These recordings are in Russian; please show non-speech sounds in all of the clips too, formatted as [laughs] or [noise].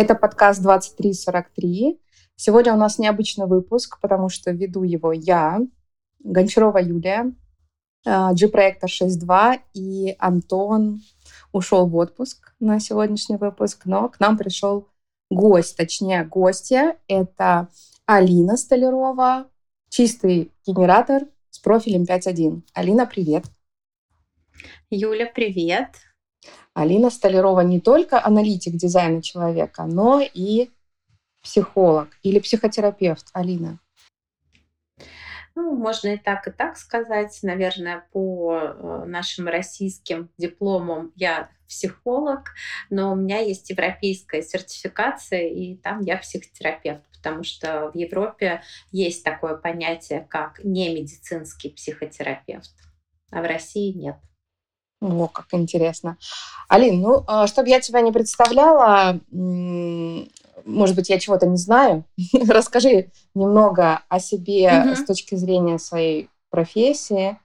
Это подкаст 2343. Сегодня у нас необычный выпуск, потому что веду его я, Гончарова Юлия, э, G-проектор 6.2, и Антон ушел в отпуск на сегодняшний выпуск, но к нам пришел гость, точнее гостья. Это Алина Столярова, чистый генератор с профилем 5.1. Алина, привет. Юля, привет. Алина Столярова не только аналитик дизайна человека, но и психолог или психотерапевт. Алина. Ну, можно и так, и так сказать. Наверное, по э, нашим российским дипломам я психолог, но у меня есть европейская сертификация, и там я психотерапевт, потому что в Европе есть такое понятие, как немедицинский психотерапевт, а в России нет. О, как интересно. Алин, ну, а, чтобы я тебя не представляла, может быть, я чего-то не знаю, [laughs] расскажи немного о себе угу. с точки зрения своей профессии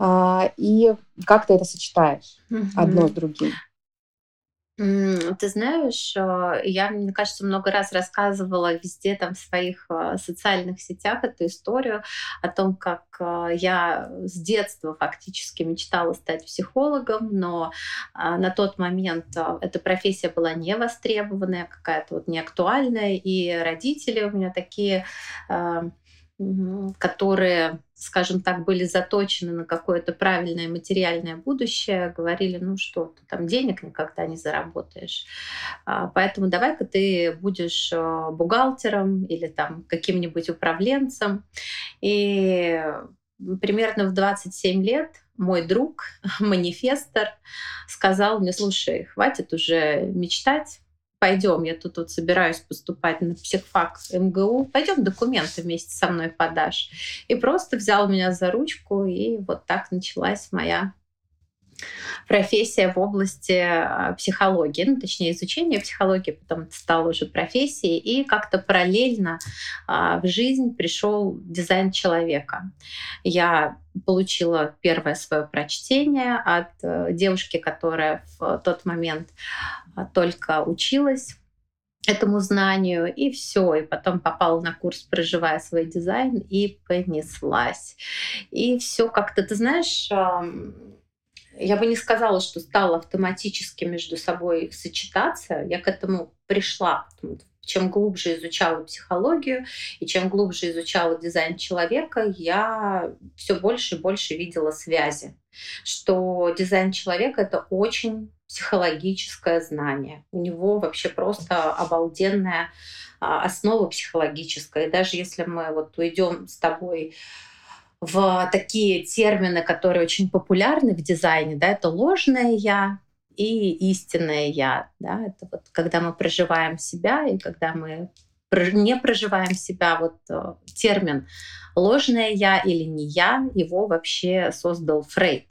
а, и как ты это сочетаешь угу. одно с другим. Ты знаешь, э, я, мне кажется, много раз рассказывала везде там в своих э, социальных сетях эту историю о том, как э, я с детства фактически мечтала стать психологом, но на тот момент эта профессия была не востребованная, какая-то вот не актуальная, и родители у меня такие которые, скажем так, были заточены на какое-то правильное материальное будущее, говорили, ну что, ты там денег никогда не заработаешь. А, поэтому давай-ка ты будешь э, бухгалтером или там каким-нибудь управленцем. И примерно в 27 лет мой друг, [laughs] манифестор, сказал мне, слушай, хватит уже мечтать, пойдем, я тут вот собираюсь поступать на психфак МГУ, пойдем документы вместе со мной подашь. И просто взял меня за ручку, и вот так началась моя профессия в области а, психологии, ну, точнее, изучение психологии, потом это стало уже профессией, и как-то параллельно а, в жизнь пришел дизайн человека. Я получила первое свое прочтение от э, девушки, которая в тот момент а, только училась этому знанию, и все. И потом попала на курс «Проживая свой дизайн» и понеслась. И все как-то, ты знаешь, я бы не сказала, что стало автоматически между собой сочетаться. Я к этому пришла. Чем глубже изучала психологию и чем глубже изучала дизайн человека, я все больше и больше видела связи. Что дизайн человека — это очень психологическое знание. У него вообще просто обалденная а, основа психологическая. И даже если мы вот уйдем с тобой в такие термины, которые очень популярны в дизайне, да, это ложное я и истинное я, да, это вот когда мы проживаем себя и когда мы не проживаем себя, вот э, термин ложное я или не я, его вообще создал Фрейд.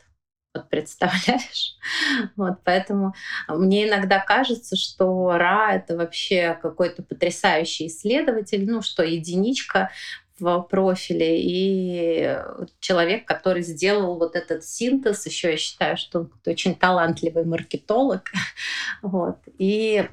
Вот представляешь? [laughs] Вот, поэтому мне иногда кажется, что Ра — это вообще какой-то потрясающий исследователь, ну что, единичка в профиле, и человек, который сделал вот этот синтез, еще я считаю, что он очень талантливый маркетолог, [laughs] вот, и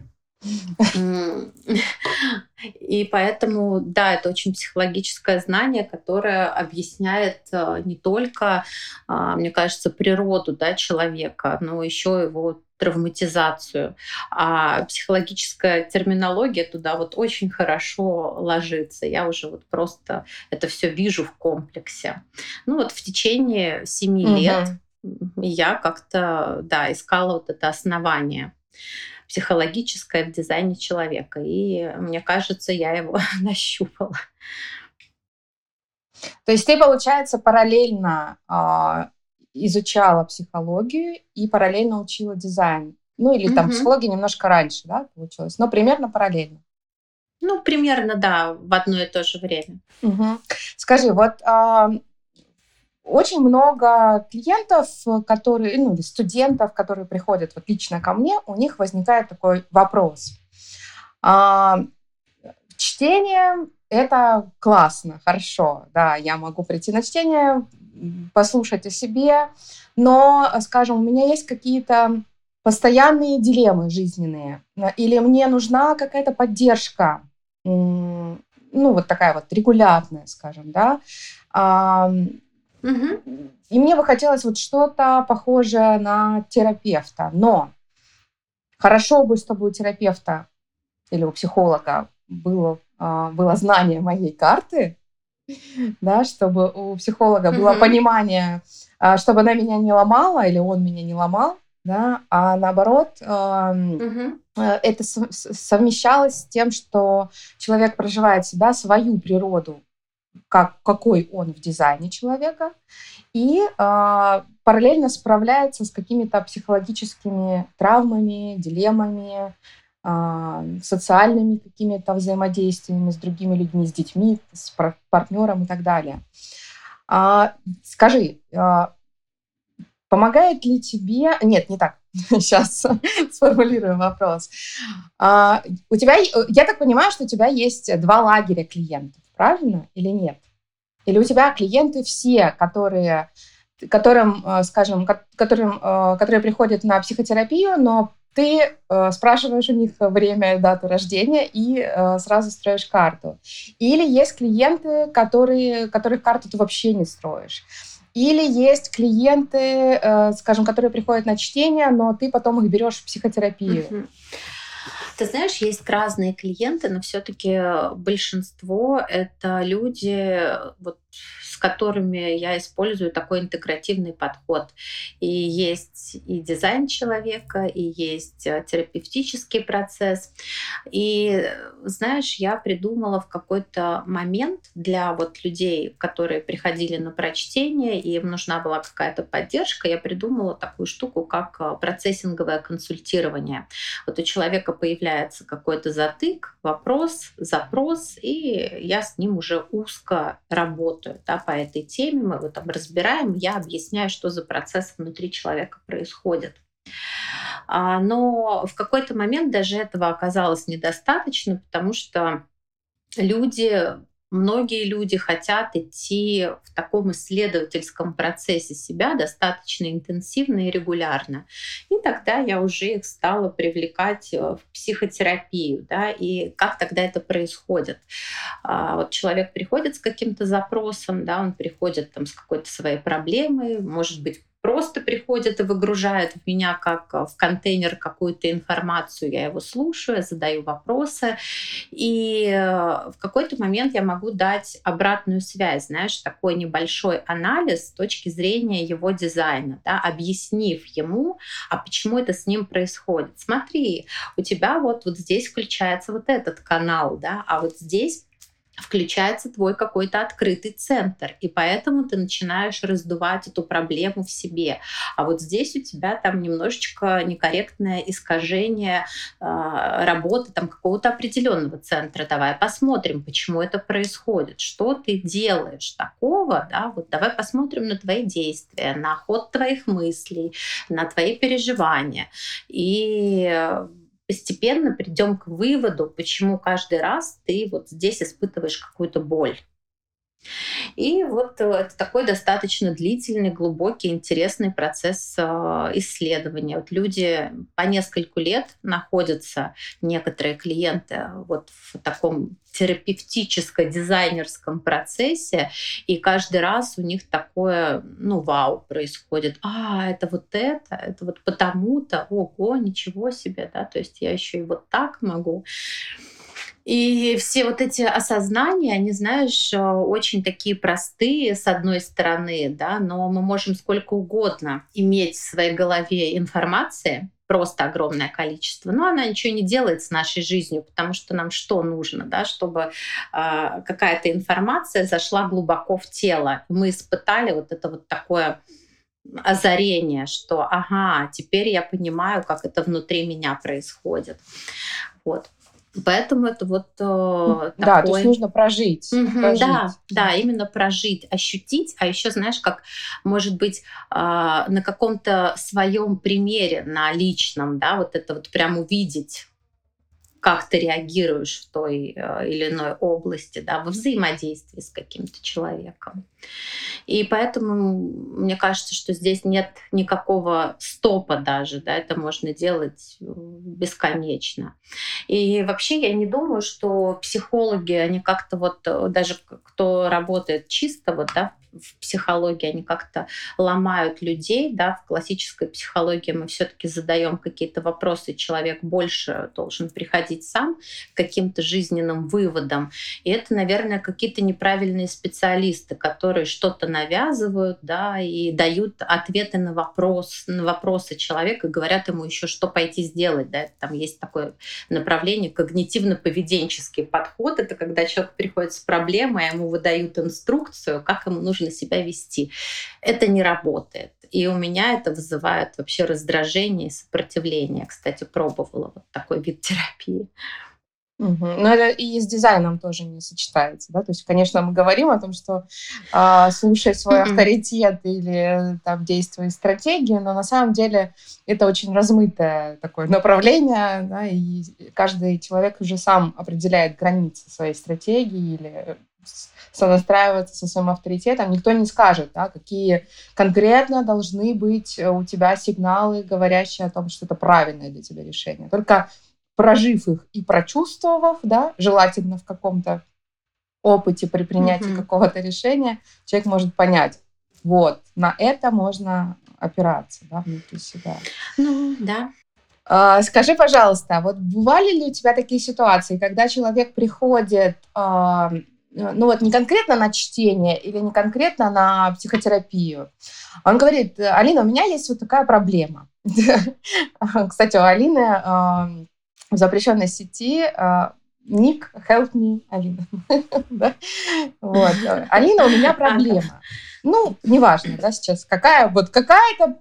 [laughs] и поэтому, да, это очень психологическое знание, которое объясняет э, не только, а, мне кажется, природу да, человека, но еще его травматизацию. А психологическая терминология туда вот очень хорошо ложится. Я уже вот просто это все вижу в комплексе. Ну вот в течение семи угу. лет я как-то, да, искала вот это основание психологическое в дизайне человека. И мне кажется, я его [laughs] нащупала. То есть ты, получается, параллельно э, изучала психологию и параллельно учила дизайн. Ну или там угу. психология немножко раньше, да, получилось, но примерно параллельно. Ну, примерно, да, в одно и то же время. Угу. Скажи, вот э, очень много клиентов, которые, ну, студентов, которые приходят вот лично ко мне, у них возникает такой вопрос. А, чтение — это классно, хорошо, да, я могу прийти на чтение, послушать о себе, но, скажем, у меня есть какие-то постоянные дилеммы жизненные, или мне нужна какая-то поддержка, ну, вот такая вот регулярная, скажем, да. И мне бы хотелось вот что-то похожее на терапевта, но хорошо бы, чтобы у терапевта или у психолога было, а, было знание моей карты, [laughs] да, чтобы у психолога было понимание, а, чтобы она меня не ломала или он меня не ломал, да, а наоборот, угу. это совмещалось с тем, что человек проживает себя, свою природу, как, какой он в дизайне человека, и э, параллельно справляется с какими-то психологическими травмами, дилеммами, социальными какими-то взаимодействиями с другими людьми, с детьми, с партнером и так далее. А, скажи, а, Помогает ли тебе... Нет, не так. [laughs] Сейчас сформулирую вопрос. А, у тебя, я так понимаю, что у тебя есть два лагеря клиентов, правильно или нет? Или у тебя клиенты все, которые, которым, э, скажем, которым, э, которые приходят на психотерапию, но ты э, спрашиваешь у них время, дату рождения и э, сразу строишь карту. Или есть клиенты, которые, которых карту ты вообще не строишь. Или есть клиенты, э, скажем, которые приходят на чтение, но ты потом их берешь в психотерапию. Ты знаешь, есть разные клиенты, но все-таки большинство это люди, вот которыми я использую такой интегративный подход. И есть и дизайн человека, и есть э, терапевтический процесс. И знаешь, я придумала в какой-то момент для вот людей, которые приходили на прочтение, и им нужна была какая-то поддержка, я придумала такую штуку, как э, процессинговое консультирование. Вот у человека появляется какой-то затык, вопрос, запрос, и я с ним уже узко работаю да, по этой теме, мы его там разбираем, я объясняю, что за процесс внутри человека происходит. А, но в какой-то момент даже этого оказалось недостаточно, потому что люди многие люди хотят идти в таком исследовательском процессе себя достаточно интенсивно и регулярно. И тогда я уже их стала привлекать э, в психотерапию. Да, и как тогда это происходит? А, вот человек приходит с каким-то запросом, да, он приходит там, с какой-то своей проблемой, может быть, просто приходит и выгружает в меня как э, в контейнер какую-то информацию, я его слушаю, задаю вопросы, и э, в какой-то момент я могу дать обратную связь, знаешь, такой небольшой анализ с точки зрения его дизайна, да, объяснив ему, а почему это с ним происходит. Смотри, у тебя вот, вот здесь включается вот этот канал, да, а вот здесь включается твой какой-то открытый центр, и поэтому ты начинаешь раздувать эту проблему в себе. А вот здесь у тебя там немножечко некорректное искажение э, работы там какого-то определенного центра. Давай посмотрим, почему это происходит, что ты делаешь такого, да, вот давай посмотрим на твои действия, на ход твоих мыслей, на твои переживания. И постепенно придем к выводу, почему каждый раз ты вот здесь испытываешь какую-то боль. И вот э, это такой достаточно длительный, глубокий, интересный процесс э, исследования. Вот люди по нескольку лет находятся, некоторые клиенты, вот в таком терапевтическо-дизайнерском процессе, и каждый раз у них такое, ну, вау происходит. А, это вот это, это вот потому-то, ого, ничего себе, да, то есть я еще и вот так могу. И все вот эти осознания, они, знаешь, э, очень такие простые, с одной стороны, да, но мы можем сколько угодно иметь в своей голове информации, просто огромное количество, но она ничего не делает с нашей жизнью, потому что нам что нужно, да, чтобы э, какая-то информация зашла глубоко в тело. Мы испытали вот это вот такое озарение, что ага, теперь я понимаю, как это внутри меня происходит. Вот. Поэтому это вот э, да, такой... то есть нужно прожить, угу, прожить. Да, да, именно прожить, ощутить, а еще знаешь, как может быть э, на каком-то своем примере, на личном, да, вот это вот прям увидеть как ты реагируешь в той э, или иной области, да, во взаимодействии с каким-то человеком. И поэтому мне кажется, что здесь нет никакого стопа даже, да, это можно делать э, бесконечно. И вообще я не думаю, что психологи, они как-то вот, э, даже кто работает чисто вот, да, в психологии, они как-то ломают людей, да, в классической психологии мы все-таки задаем какие-то вопросы, человек больше должен приходить сам к каким-то жизненным выводам. И это, наверное, какие-то неправильные специалисты, которые что-то навязывают, да, и дают ответы на вопрос, на вопросы человека, говорят ему еще, что пойти сделать, да, там есть такое направление когнитивно-поведенческий подход, это когда человек приходит с проблемой, а ему выдают инструкцию, как ему нужно себя вести. Это не работает. И у меня это вызывает вообще раздражение и сопротивление. Кстати, пробовала вот такой вид терапии. Угу. Но это и с дизайном тоже не сочетается, да? То есть, конечно, мы говорим о том, что э, слушай свой авторитет или там действуй стратегию, но на самом деле это очень размытое такое направление, да, и каждый человек уже сам определяет границы своей стратегии или сонастраиваться со своим авторитетом, никто не скажет, да, какие конкретно должны быть у тебя сигналы, говорящие о том, что это правильное для тебя решение. Только прожив их и прочувствовав, да, желательно в каком-то опыте при принятии mm-hmm. какого-то решения, человек может понять, вот, на это можно опираться, да, внутри себя. Ну, да. А, скажи, пожалуйста, вот бывали ли у тебя такие ситуации, когда человек приходит а, Э, ну вот не конкретно на чтение или не конкретно на психотерапию. Он говорит, Алина, у меня есть вот такая проблема. [laughs] Кстати, у Алины э, в запрещенной сети э, ник help me Алина. [laughs] вот. Алина, у меня проблема. Ну, неважно, да, сейчас какая вот какая-то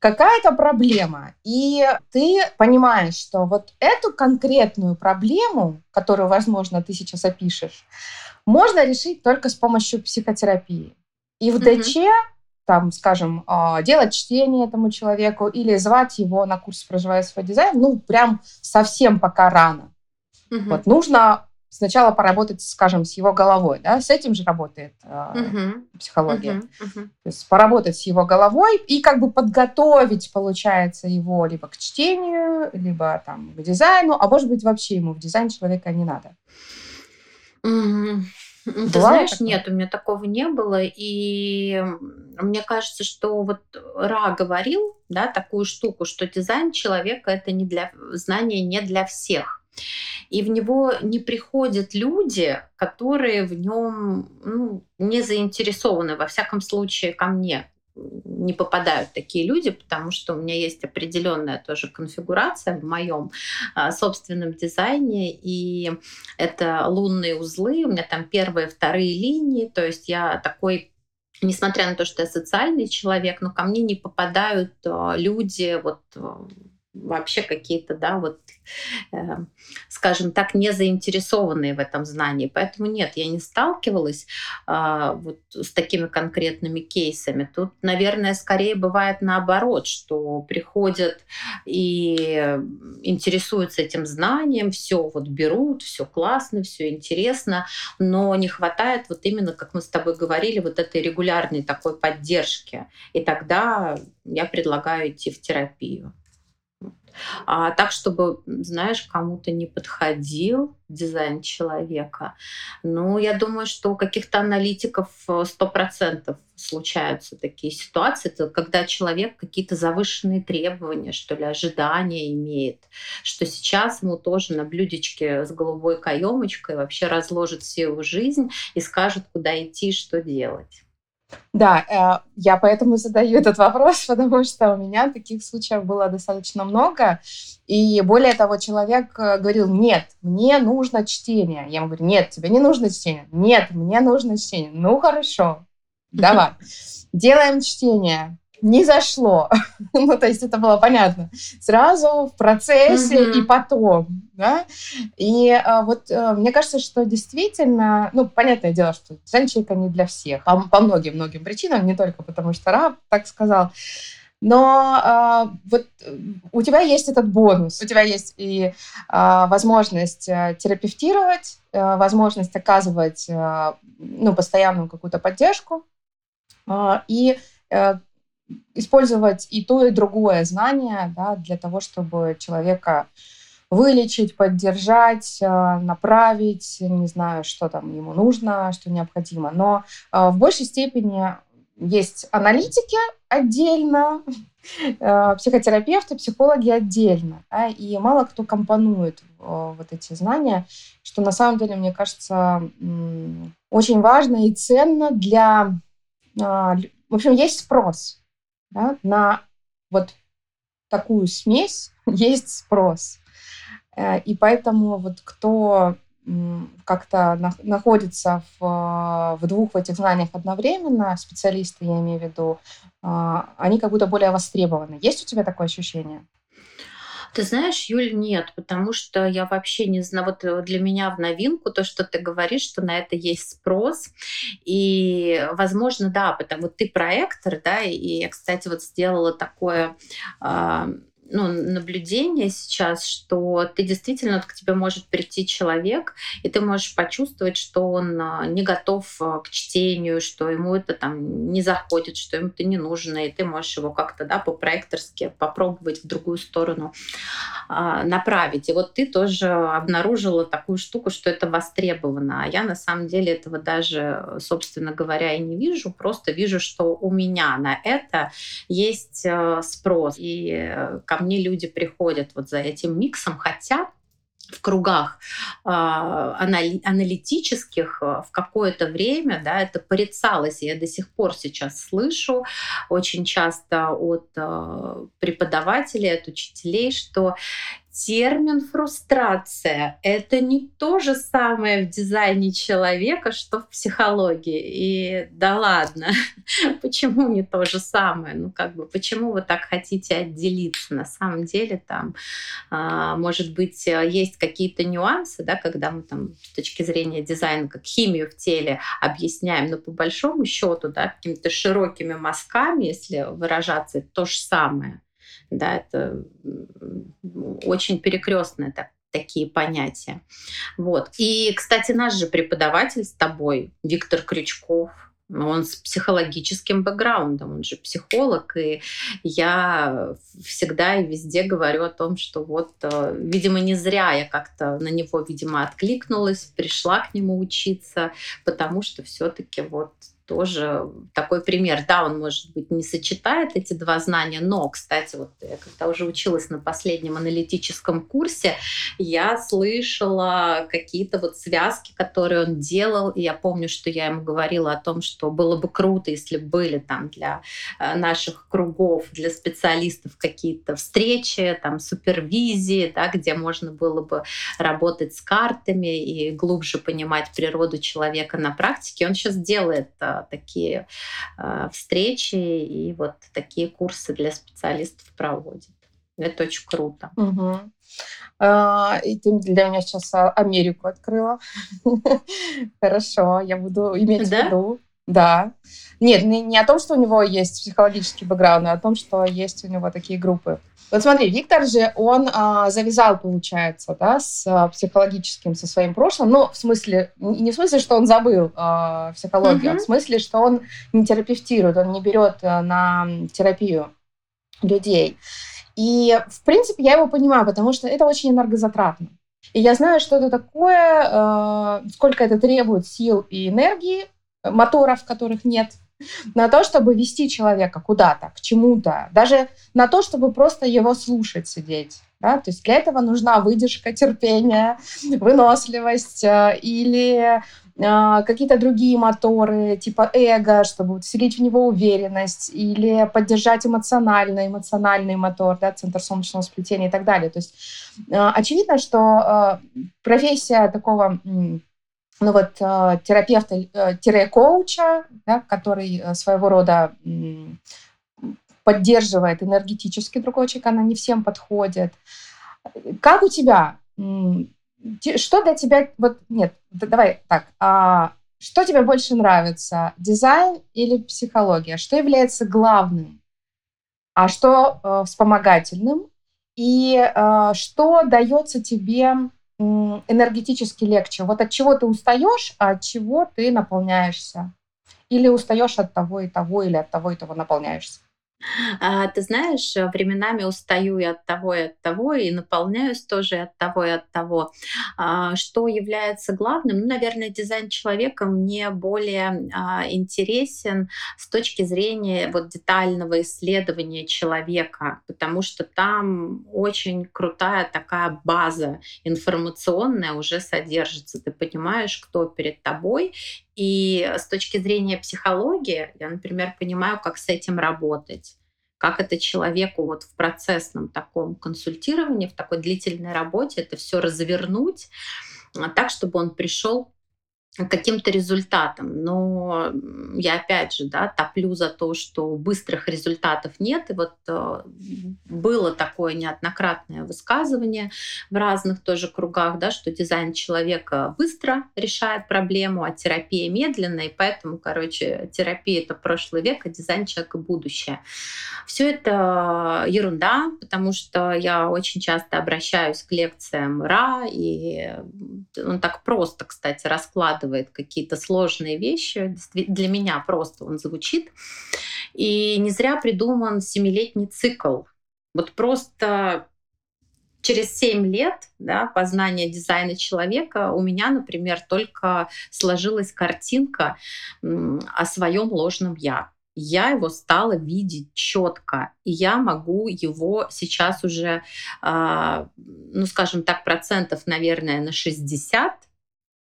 какая-то проблема, и ты понимаешь, что вот эту конкретную проблему, которую, возможно, ты сейчас опишешь, можно решить только с помощью психотерапии. И в ДЧ, там, скажем, а, делать чтение этому человеку или звать его на курс «Проживая свой дизайн», ну, прям совсем пока рано. Угу. Вот нужно сначала поработать, скажем, с его головой, да, с этим же работает э, психология. Uh-huh, uh-huh. То есть поработать с его головой и как бы подготовить, получается, его либо к чтению, либо там к дизайну, а может быть вообще ему в дизайн человека не надо. Угу. Ты знаешь, такое? нет, у меня такого не было. И мне кажется, что вот Ра говорил, да, такую штуку, что дизайн человека это не для знания не для всех. И в него не приходят люди, которые в нем ну, не заинтересованы, во всяком случае, ко мне не попадают такие люди, потому что у меня есть определенная тоже конфигурация в моем а, собственном дизайне, и это лунные узлы, у меня там первые, вторые линии, то есть я такой несмотря на то, что я социальный человек, но ко мне не попадают а, люди вот вообще какие-то, да, вот, э, скажем так, не заинтересованные в этом знании. Поэтому нет, я не сталкивалась э, вот с такими конкретными кейсами. Тут, наверное, скорее бывает наоборот, что приходят и интересуются этим знанием, все вот берут, все классно, все интересно, но не хватает вот именно, как мы с тобой говорили, вот этой регулярной такой поддержки. И тогда я предлагаю идти в терапию. А так, чтобы, знаешь, кому-то не подходил дизайн человека. Ну, я думаю, что у каких-то аналитиков э, сто процентов случаются такие ситуации, это когда человек какие-то завышенные требования, что ли, ожидания имеет, что сейчас ему тоже на блюдечке с голубой каемочкой вообще разложит всю его жизнь и скажет, куда идти, что делать. Да, э, я поэтому задаю этот вопрос, [laughs] потому что у меня таких случаев было достаточно много. И более того, человек э, говорил, нет, мне нужно чтение. Я ему говорю, нет, тебе не нужно чтение. Нет, мне нужно чтение. Ну, хорошо, давай. [laughs] Делаем чтение не зашло. [laughs] ну, то есть это было понятно. Сразу в процессе mm-hmm. и потом. Да? И а, вот а, мне кажется, что действительно, ну, понятное дело, что дизайн человека не для всех. По, по многим-многим причинам, не только потому что раб так сказал. Но э, вот у тебя есть этот бонус, у тебя есть и э, возможность э, терапевтировать, э, возможность оказывать э, ну, постоянную какую-то поддержку э, и э, использовать и то, и другое знание да, для того, чтобы человека вылечить, поддержать, э, направить, не знаю, что там ему нужно, что необходимо. Но э, в большей степени есть аналитики отдельно, [laughs] э, психотерапевты, психологи отдельно. Да, и мало кто компонует вот эти знания, что на самом деле, мне кажется, очень важно и ценно для... В общем, есть спрос да, на вот такую смесь, [laughs] есть спрос. Э, и поэтому вот кто как-то находится в, в двух этих знаниях одновременно, специалисты, я имею в виду, а, они как будто более востребованы. Есть у тебя такое ощущение? Ты знаешь, Юль, нет, потому что я вообще не знаю, вот э, для меня в новинку то, что ты говоришь, что на это есть спрос. И, возможно, да, потому вот ты проектор, да, и я, кстати, вот сделала такое а, ну, наблюдение сейчас, что ты действительно, к тебе может прийти человек, и ты можешь почувствовать, что он а, не готов а, к чтению, что ему это там не заходит, что ему это не нужно, и ты можешь его как-то да, по-проекторски попробовать в другую сторону а, направить. И вот ты тоже обнаружила такую штуку, что это востребовано. А я на самом деле этого даже, собственно говоря, и не вижу, просто вижу, что у меня на это есть спрос. И э, мне люди приходят вот за этим миксом, хотя в кругах э, аналитических э, в какое-то время да, это порицалось. Я до сих пор сейчас слышу очень часто от э, преподавателей, от учителей, что термин фрустрация — это не то же самое в дизайне человека, что в психологии. И да ладно, [laughs] почему не то же самое? Ну как бы, почему вы так хотите отделиться? На самом деле там, а, может быть, есть какие-то нюансы, да, когда мы там с точки зрения дизайна, как химию в теле объясняем, но по большому счету, да, какими-то широкими мазками, если выражаться, то же самое. Да, это очень перекрестные так, такие понятия. Вот. И, кстати, наш же преподаватель с тобой, Виктор Крючков, он с психологическим бэкграундом, он же психолог, и я всегда и везде говорю о том, что вот, э, видимо, не зря я как-то на него, видимо, откликнулась, пришла к нему учиться, потому что все-таки вот тоже такой пример. Да, он, может быть, не сочетает эти два знания, но, кстати, вот я когда уже училась на последнем аналитическом курсе, я слышала какие-то вот связки, которые он делал, и я помню, что я ему говорила о том, что было бы круто, если были там для э, наших кругов, для специалистов какие-то встречи, там супервизии, да, где можно было бы работать с картами и глубже понимать природу человека на практике. Он сейчас делает э, такие э, встречи и вот такие курсы для специалистов проводит. Это очень круто. Угу. А, и ты для меня сейчас Америку открыла. [laughs] Хорошо, я буду иметь да? в виду. Да. Нет, не, не о том, что у него есть психологический бэкграунд, а о том, что есть у него такие группы. Вот смотри, Виктор же, он а, завязал, получается, да, с а, психологическим, со своим прошлым. Ну, в смысле, не в смысле, что он забыл а, психологию, mm-hmm. а в смысле, что он не терапевтирует, он не берет а, на терапию людей. И, в принципе, я его понимаю, потому что это очень энергозатратно. И я знаю, что это такое, э, сколько это требует сил и энергии, моторов, которых нет на то, чтобы вести человека куда-то, к чему-то, даже на то, чтобы просто его слушать, сидеть. Да? То есть для этого нужна выдержка, терпение, выносливость э, или э, какие-то другие моторы, типа эго, чтобы вселить в него уверенность, или поддержать эмоционально, эмоциональный мотор, да, центр солнечного сплетения и так далее. То есть э, очевидно, что профессия такого ну вот э, терапевта-коуча, э, да, который э, своего рода поддерживает энергетически другого человека, она не всем подходит. Как у тебя? Что для тебя... Вот нет, давай так. А, что тебе больше нравится, дизайн или психология? Что является главным? а что э, вспомогательным, и э, что дается тебе энергетически легче. Вот от чего ты устаешь, а от чего ты наполняешься. Или устаешь от того и того, или от того и того наполняешься. А, ты знаешь, э, временами устаю и от того, и от того, и наполняюсь тоже и от того, и от того. А, что является главным? Ну, наверное, дизайн человека мне более а, интересен с точки зрения вот детального исследования человека, потому что там очень крутая такая база информационная уже содержится. Ты понимаешь, кто перед тобой, и с точки зрения психологии, я, например, понимаю, как с этим работать. Как это человеку вот в процессном таком консультировании, в такой длительной работе это все развернуть а, так, чтобы он пришел каким-то результатом. Но я опять же да, топлю за то, что быстрых результатов нет. И вот э, было такое неоднократное высказывание в разных тоже кругах, да, что дизайн человека быстро решает проблему, а терапия медленно. И поэтому, короче, терапия — это прошлый век, а дизайн человека — будущее. Все это ерунда, потому что я очень часто обращаюсь к лекциям РА, и он так просто, кстати, раскладывает раскладывает какие-то сложные вещи. Для меня просто он звучит. И не зря придуман семилетний цикл. Вот просто через семь лет да, познания дизайна человека у меня, например, только сложилась картинка о своем ложном я я его стала видеть четко, и я могу его сейчас уже, а, ну, скажем так, процентов, наверное, на 60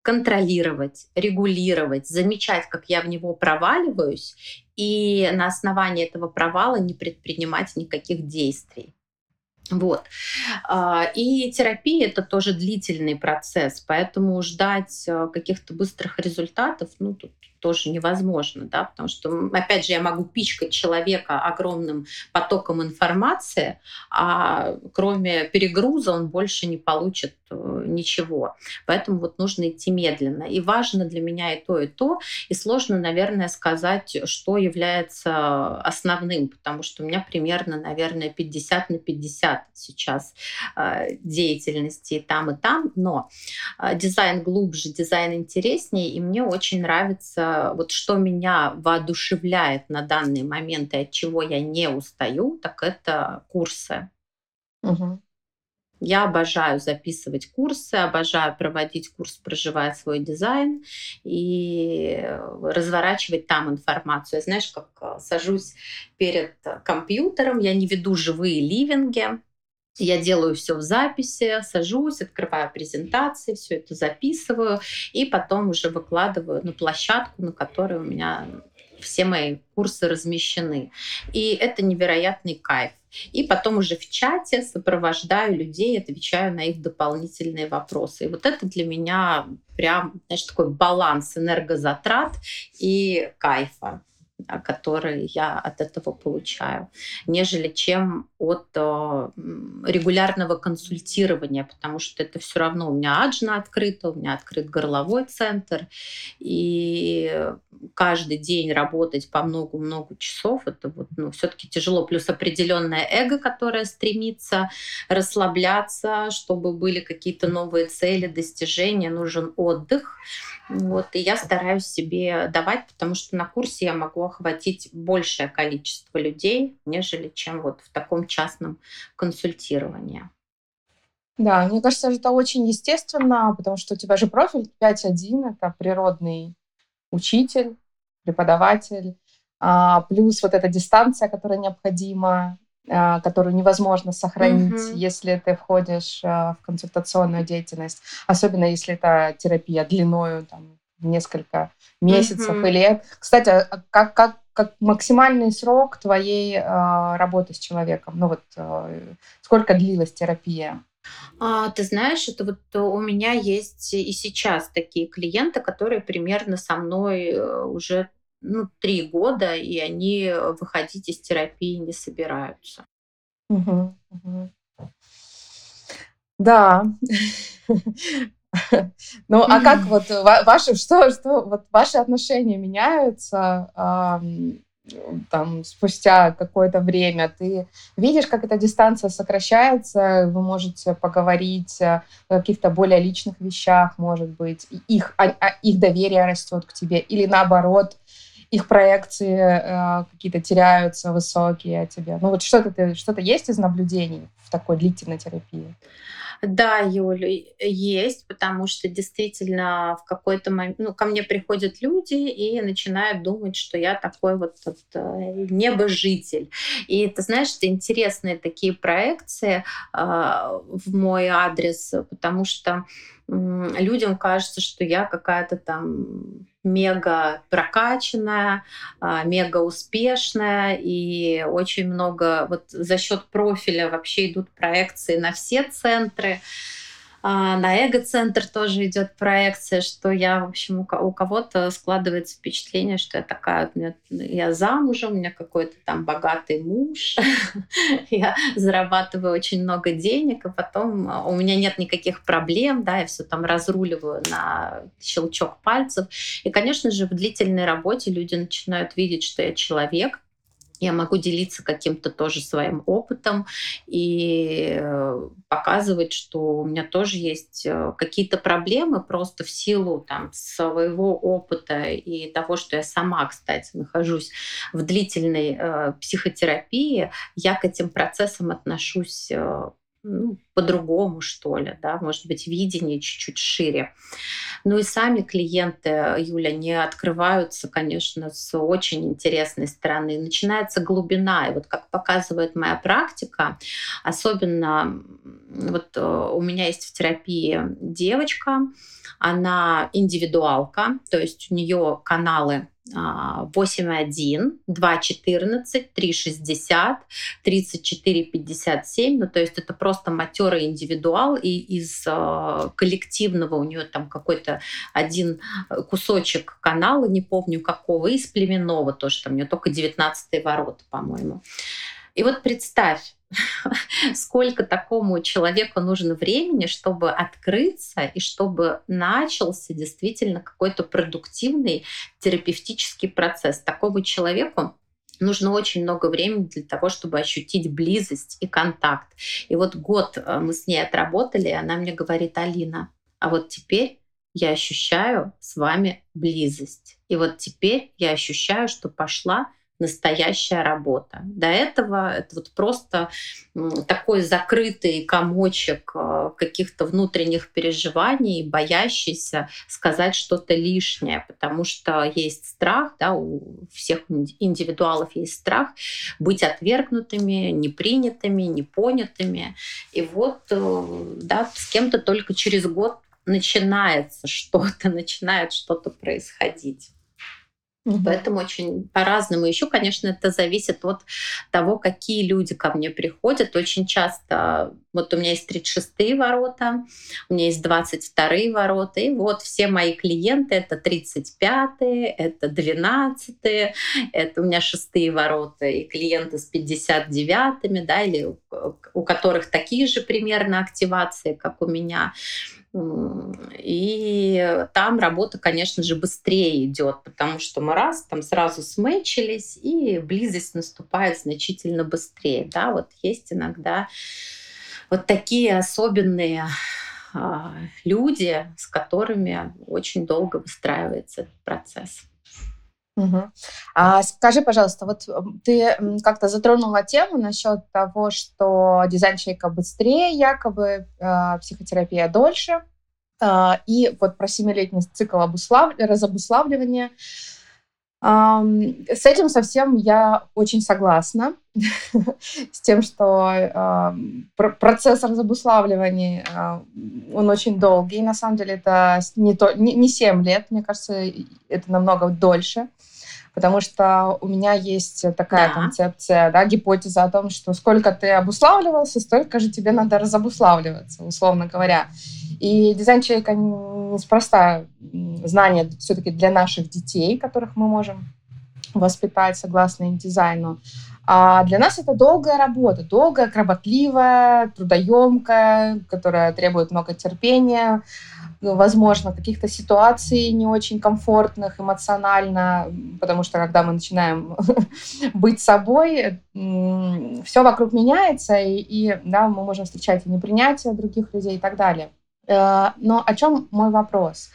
контролировать, регулировать, замечать, как я в него проваливаюсь, и на основании этого провала не предпринимать никаких действий. Вот. А, и терапия это тоже длительный процесс, поэтому ждать э, каких-то быстрых результатов, ну, тут тоже невозможно, да, потому что, опять же, я могу пичкать человека огромным потоком информации, а кроме перегруза он больше не получит э, ничего. Поэтому вот нужно идти медленно. И важно для меня и то, и то. И сложно, наверное, сказать, что является основным, потому что у меня примерно, наверное, 50 на 50 сейчас э, деятельности и там, и там. Но э, дизайн глубже, дизайн интереснее, и мне очень нравится вот что меня воодушевляет на данный момент и от чего я не устаю, так это курсы. Угу. Я обожаю записывать курсы, обожаю проводить курс «Проживая свой дизайн» и разворачивать там информацию. Я, знаешь, как э, сажусь перед компьютером, я не веду живые ливинги, я делаю все в записи, сажусь, открываю презентации, все это записываю и потом уже выкладываю на площадку, на которой у меня все мои курсы размещены. И это невероятный кайф. И потом уже в чате сопровождаю людей, отвечаю на их дополнительные вопросы. И вот это для меня прям, знаешь, такой баланс энергозатрат и кайфа которые я от этого получаю, нежели чем от э, регулярного консультирования, потому что это все равно у меня аджна открыта, у меня открыт горловой центр, и каждый день работать по много-много часов, это вот, ну, все-таки тяжело, плюс определенное эго, которое стремится расслабляться, чтобы были какие-то новые цели, достижения, нужен отдых. Вот, и я стараюсь себе давать, потому что на курсе я могу охватить большее количество людей, нежели чем вот в таком частном консультировании. Да, мне кажется, это очень естественно, потому что у тебя же профиль 5.1, это природный учитель, преподаватель, а, плюс вот эта дистанция, которая необходима, а, которую невозможно сохранить, mm-hmm. если ты входишь а, в консультационную деятельность, особенно если это терапия длиною там, несколько месяцев mm-hmm. и лет. Кстати, а как, как, как максимальный срок твоей э, работы с человеком? Ну вот э, сколько длилась терапия? А, ты знаешь, это вот у меня есть и сейчас такие клиенты, которые примерно со мной э, уже ну, три года, и они выходить из терапии не собираются. Угу, угу. Да. [laughs] [laughs] Ну, а как вот ваши, что, что, вот ваши отношения меняются там спустя какое-то время ты видишь, как эта дистанция сокращается, вы можете поговорить о каких-то более личных вещах, может быть, их, а, а их доверие растет к тебе, или наоборот, их проекции э, какие-то теряются высокие о тебе. Ну вот что-то что-то есть из наблюдений в такой длительной терапии? Да, Юля, есть, потому что действительно в какой-то момент, ну, ко мне приходят люди и начинают думать, что я такой вот, вот э, небожитель. И ты знаешь, это интересные такие проекции э, в мой адрес, потому что людям кажется, что я какая-то там мега прокачанная, а, мега успешная, и очень много вот за счет профиля вообще идут проекции на все центры. А, на эго-центр тоже идет проекция, что я, в общем, у кого-то складывается впечатление, что я такая, я замужем, у меня какой-то там богатый муж, [laughs] я зарабатываю очень много денег, и потом а, у меня нет никаких проблем, да, я все там разруливаю на щелчок пальцев. И, конечно же, в длительной работе люди начинают видеть, что я человек, я могу делиться каким-то тоже своим опытом и э, показывать, что у меня тоже есть э, какие-то проблемы просто в силу там, своего опыта и того, что я сама, кстати, нахожусь в длительной э, психотерапии, я к этим процессам отношусь э, ну, по-другому, что ли, да, может быть, видение чуть-чуть шире. Ну и сами клиенты, Юля, не открываются, конечно, с очень интересной стороны. Начинается глубина. И вот как показывает моя практика, особенно вот э, у меня есть в терапии девочка, она индивидуалка, то есть у нее каналы 8.1, 2.14, 3.60, 34.57. Ну, то есть это просто матерый индивидуал, и из э, коллективного у нее там какой-то один кусочек канала, не помню какого, из племенного тоже, там у нее только 19 ворота, по-моему. И вот представь, [laughs] сколько такому человеку нужно времени, чтобы открыться и чтобы начался действительно какой-то продуктивный терапевтический процесс. Такому человеку нужно очень много времени для того, чтобы ощутить близость и контакт. И вот год э, мы с ней отработали, и она мне говорит, Алина, а вот теперь я ощущаю с вами близость. И вот теперь я ощущаю, что пошла настоящая работа. До этого это вот просто такой закрытый комочек э, каких-то внутренних переживаний, боящийся сказать что-то лишнее, потому что есть страх, да, у всех индивидуалов есть страх быть отвергнутыми, непринятыми, непонятыми. И вот э, да, с кем-то только через год начинается [laughs] что-то, начинает что-то происходить. Mm-hmm. Поэтому очень по-разному. Еще, конечно, это зависит от того, какие люди ко мне приходят. Очень часто, вот у меня есть 36-е ворота, у меня есть 22-е ворота, и вот все мои клиенты это 35-е, это 12-е, это у меня 6-е ворота, и клиенты с 59-ми, да, или у которых такие же примерно активации, как у меня. И там работа, конечно же, быстрее идет, потому что мы раз там сразу сметчились, и близость наступает значительно быстрее. Да, вот есть иногда вот такие особенные а, люди, с которыми очень долго выстраивается этот процесс. Угу. А скажи, пожалуйста, вот ты как-то затронула тему насчет того, что дизайн человека быстрее, якобы э, психотерапия дольше, э, и вот про семилетний цикл обуслав... разобуславливания. Э, с этим совсем я очень согласна, [laughs] с тем, что э, процесс разобуславливания, э, он очень долгий, на самом деле это не, то, не 7 лет, мне кажется, это намного дольше потому что у меня есть такая да. концепция, да, гипотеза о том, что сколько ты обуславливался, столько же тебе надо разобуславливаться, условно говоря. И дизайн человека неспроста знание все-таки для наших детей, которых мы можем воспитать согласно дизайну. А для нас это долгая работа, долгая, кропотливая, трудоемкая, которая требует много терпения, возможно, каких-то ситуаций не очень комфортных эмоционально, потому что когда мы начинаем [laughs] быть собой, все вокруг меняется, и, и да, мы можем встречать и непринятие других людей и так далее. Э, но о чем мой вопрос?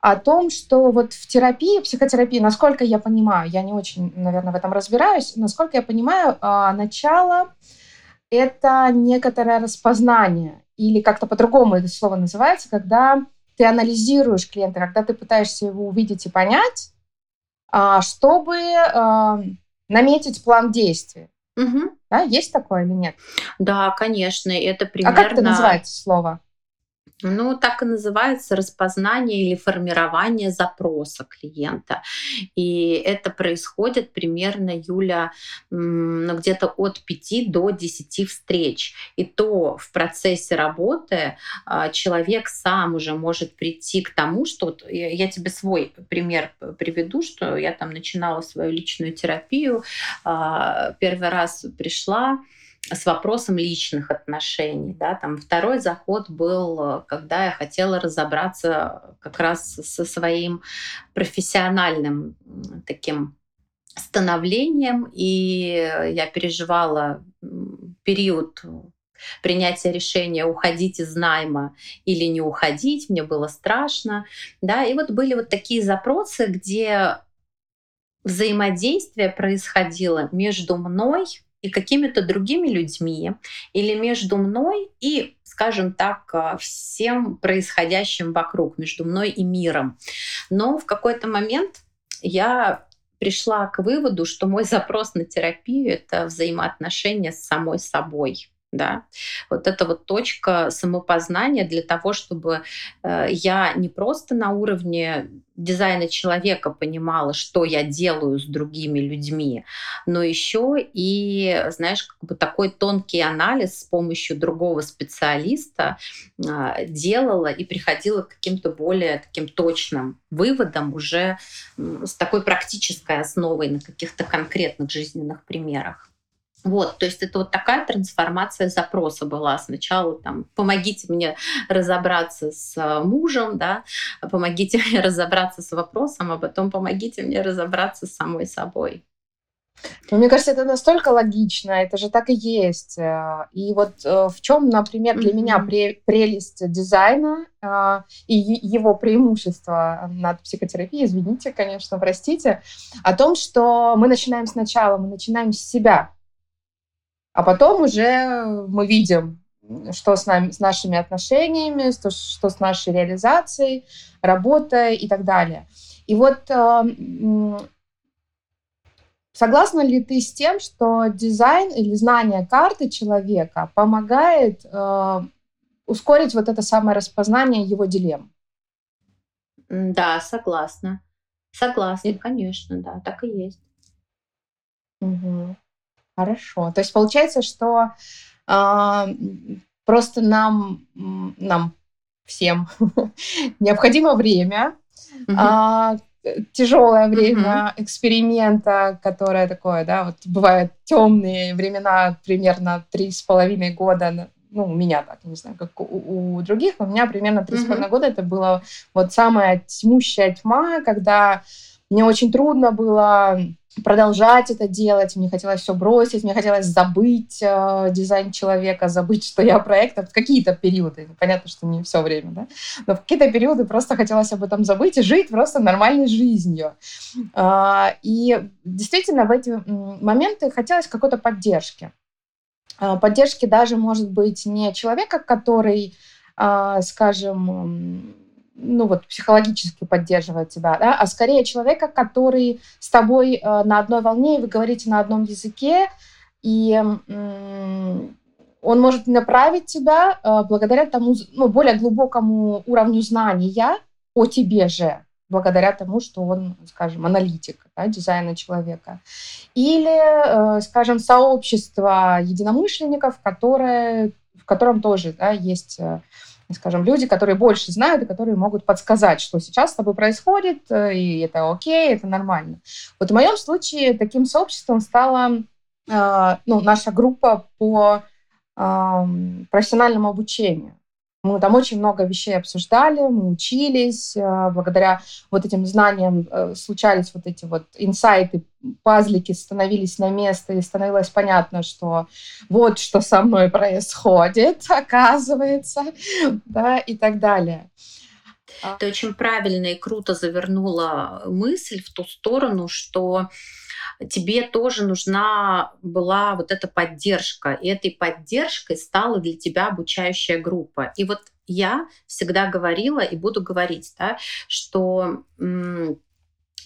О том, что вот в терапии, психотерапии, насколько я понимаю, я не очень, наверное, в этом разбираюсь, насколько я понимаю, а, начало — это некоторое распознание, или как-то по-другому это слово называется, когда ты анализируешь клиента, когда ты пытаешься его увидеть и понять, а, чтобы а, наметить план действий. Угу. Да, есть такое или нет? Да, конечно. Это примерно... А как это называется слово? Ну, так и называется распознание или формирование запроса клиента. И это происходит примерно, Юля, ну, где-то от 5 до 10 встреч. И то в процессе работы а, человек сам уже может прийти к тому, что вот я тебе свой пример приведу, что я там начинала свою личную терапию, а, первый раз пришла, с вопросом личных отношений. Да? Там второй заход был, когда я хотела разобраться как раз со своим профессиональным таким становлением, и я переживала период принятия решения уходить из найма или не уходить, мне было страшно, да, и вот были вот такие запросы, где взаимодействие происходило между мной и какими-то другими людьми или между мной и, скажем так, э, всем происходящим вокруг, между мной и миром. Но в какой-то момент я пришла к выводу, что мой запрос на терапию — это взаимоотношения с самой собой да, вот это вот точка самопознания для того, чтобы э, я не просто на уровне дизайна человека понимала, что я делаю с другими людьми, но еще и, знаешь, как бы такой тонкий анализ с помощью другого специалиста э, делала и приходила к каким-то более таким точным выводам уже э, с такой практической основой на каких-то конкретных жизненных примерах. Вот, то есть это вот такая трансформация запроса была. Сначала там помогите мне разобраться с э, мужем, да, помогите мне [laughs] разобраться с вопросом, а потом помогите мне разобраться с самой собой. Ну, мне кажется, это настолько логично, это же так и есть. Э, и вот э, в чем, например, для mm-hmm. меня прелесть дизайна и его преимущество над психотерапией, извините, конечно, простите, о том, что мы начинаем сначала, мы начинаем с себя. А потом уже мы видим, что с, нами, с нашими отношениями, что, что с нашей реализацией, работой и так далее. И вот э, согласна ли ты с тем, что дизайн или знание карты человека помогает э, ускорить вот это самое распознание его дилемм? Да, согласна. Согласна, и... конечно, да, так и есть. Угу. Хорошо. То есть получается, что э, просто нам, нам всем [laughs] необходимо время, угу. э, тяжелое время угу. эксперимента, которое такое, да, вот бывают темные времена, примерно три с половиной года, ну, у меня так, не знаю, как у, у других, но у меня примерно три с половиной года это было вот самая тьмущая тьма, когда мне очень трудно было продолжать это делать, мне хотелось все бросить, мне хотелось забыть э, дизайн человека, забыть, что я проектор. В какие-то периоды, понятно, что не все время, да, но в какие-то периоды просто хотелось об этом забыть и жить просто нормальной жизнью. Э, и действительно в эти моменты хотелось какой-то поддержки. Э, поддержки даже, может быть, не человека, который, э, скажем, ну вот психологически поддерживает тебя, да, а скорее человека, который с тобой э, на одной волне, и вы говорите на одном языке, и э, он может направить тебя э, благодаря тому, ну, более глубокому уровню знания о тебе же, благодаря тому, что он, скажем, аналитик да, дизайна человека. Или, э, скажем, сообщество единомышленников, которое, в котором тоже да, есть э, скажем, люди, которые больше знают и которые могут подсказать, что сейчас с тобой происходит, э, и это окей, это нормально. Вот в моем случае таким сообществом стало ну, наша группа по профессиональному обучению. Мы там очень много вещей обсуждали, мы учились, э, благодаря вот этим знаниям э, случались вот эти вот инсайты, пазлики становились на место, и становилось понятно, что вот что со мной происходит, [laughs] оказывается, да, и так далее. Ты очень правильно и круто завернула мысль в ту сторону, что тебе тоже нужна была вот эта поддержка. И этой поддержкой стала для тебя обучающая группа. И вот я всегда говорила и буду говорить, да, что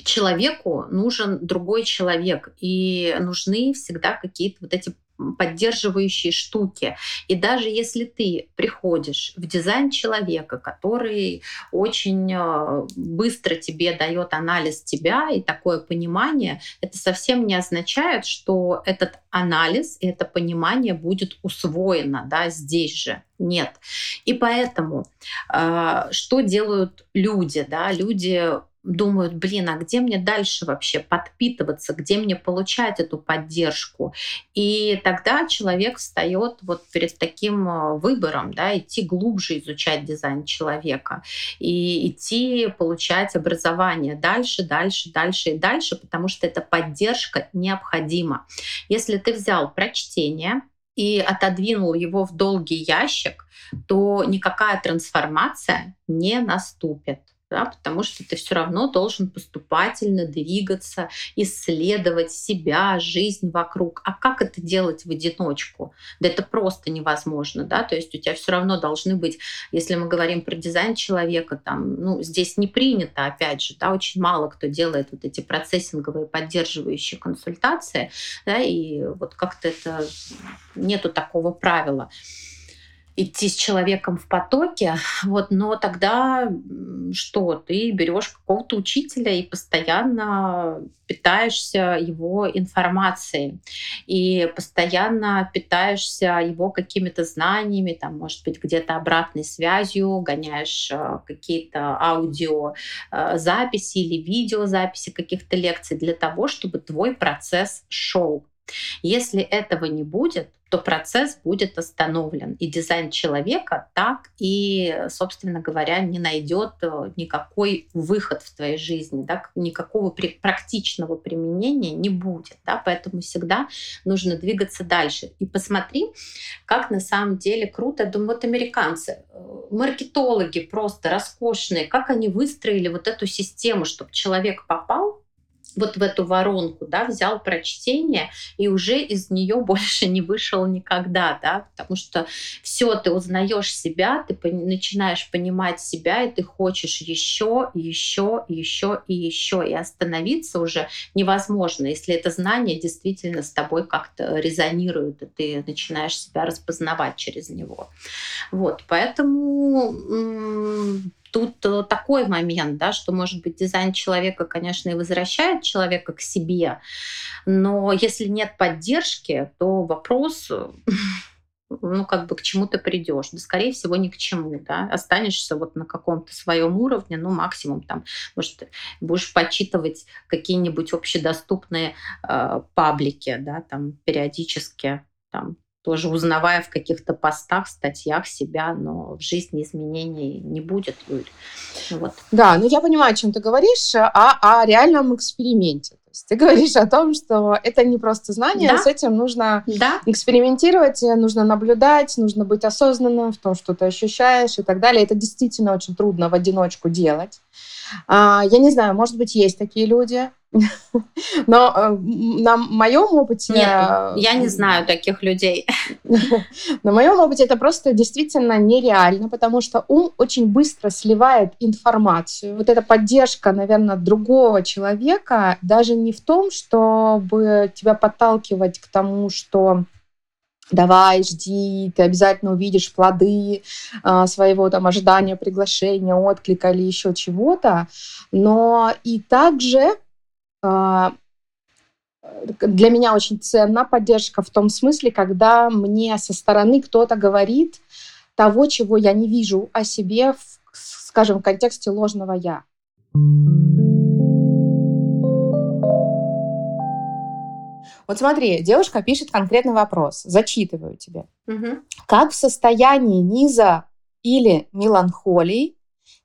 человеку нужен другой человек, и нужны всегда какие-то вот эти поддерживающие штуки. И даже если ты приходишь в дизайн человека, который очень э, быстро тебе дает анализ тебя и такое понимание, это совсем не означает, что этот анализ и это понимание будет усвоено да, здесь же. Нет. И поэтому э, что делают люди? Да? Люди думают, блин, а где мне дальше вообще подпитываться, где мне получать эту поддержку? И тогда человек встает вот перед таким э, выбором, да, идти глубже изучать дизайн человека и идти получать образование дальше, дальше, дальше и дальше, потому что эта поддержка необходима. Если ты взял прочтение, и отодвинул его в долгий ящик, то никакая трансформация не наступит да, потому что ты все равно должен поступательно двигаться, исследовать себя, жизнь вокруг. А как это делать в одиночку? Да это просто невозможно, да, то есть у тебя все равно должны быть, если мы говорим про дизайн человека, там, ну, здесь не принято, опять же, да, очень мало кто делает вот эти процессинговые поддерживающие консультации, да, и вот как-то это нету такого правила идти с человеком в потоке, вот, но тогда что? Ты берешь какого-то учителя и постоянно питаешься его информацией и постоянно питаешься его какими-то знаниями, там, может быть, где-то обратной связью, гоняешь э, какие-то аудиозаписи э, или видеозаписи каких-то лекций для того, чтобы твой процесс шел. Если этого не будет, то процесс будет остановлен. И дизайн человека так и, собственно говоря, не найдет э, никакой выход в твоей жизни, да, никакого практичного применения не будет. Да, поэтому всегда нужно двигаться дальше. И посмотри, как на самом деле круто. Думаю, вот американцы, э, маркетологи просто роскошные, как они выстроили вот эту систему, чтобы человек попал вот в эту воронку, да, взял прочтение и уже из нее больше не вышел никогда, да, потому что все, ты узнаешь себя, ты начинаешь понимать себя, и ты хочешь еще, еще, еще и еще, и остановиться уже невозможно, если это знание действительно с тобой как-то резонирует, и ты начинаешь себя распознавать через него. Вот, поэтому тут э, такой момент, да, что, может быть, дизайн человека, конечно, и возвращает человека к себе, но если нет поддержки, то вопрос э, ну, как бы к чему ты придешь? Да, скорее всего, ни к чему, да. Останешься вот на каком-то своем уровне, ну, максимум там, может, будешь почитывать какие-нибудь общедоступные э, паблики, да, там, периодически, там, тоже узнавая в каких-то постах, статьях себя, но в жизни изменений не будет, Юль. Вот. Да, ну я понимаю, о чем ты говоришь, о, о реальном эксперименте. То есть ты [laughs] говоришь о том, что это не просто знание, да? с этим нужно да? экспериментировать, нужно наблюдать, нужно быть осознанным в том, что ты ощущаешь и так далее. Это действительно очень трудно в одиночку делать. А, я не знаю, может быть, есть такие люди, [laughs] но э, на моем опыте... Нет, я не знаю таких людей. [laughs] на моем опыте это просто действительно нереально, потому что ум очень быстро сливает информацию. Вот эта поддержка, наверное, другого человека даже не в том, чтобы тебя подталкивать к тому, что давай, жди, ты обязательно увидишь плоды а, своего там ожидания, приглашения, отклика или еще чего-то. Но и также а, для меня очень ценна поддержка в том смысле, когда мне со стороны кто-то говорит того, чего я не вижу о себе, в, скажем, в контексте ложного «я». Вот смотри, девушка пишет конкретный вопрос. Зачитываю тебе. Угу. Как в состоянии низа или меланхолии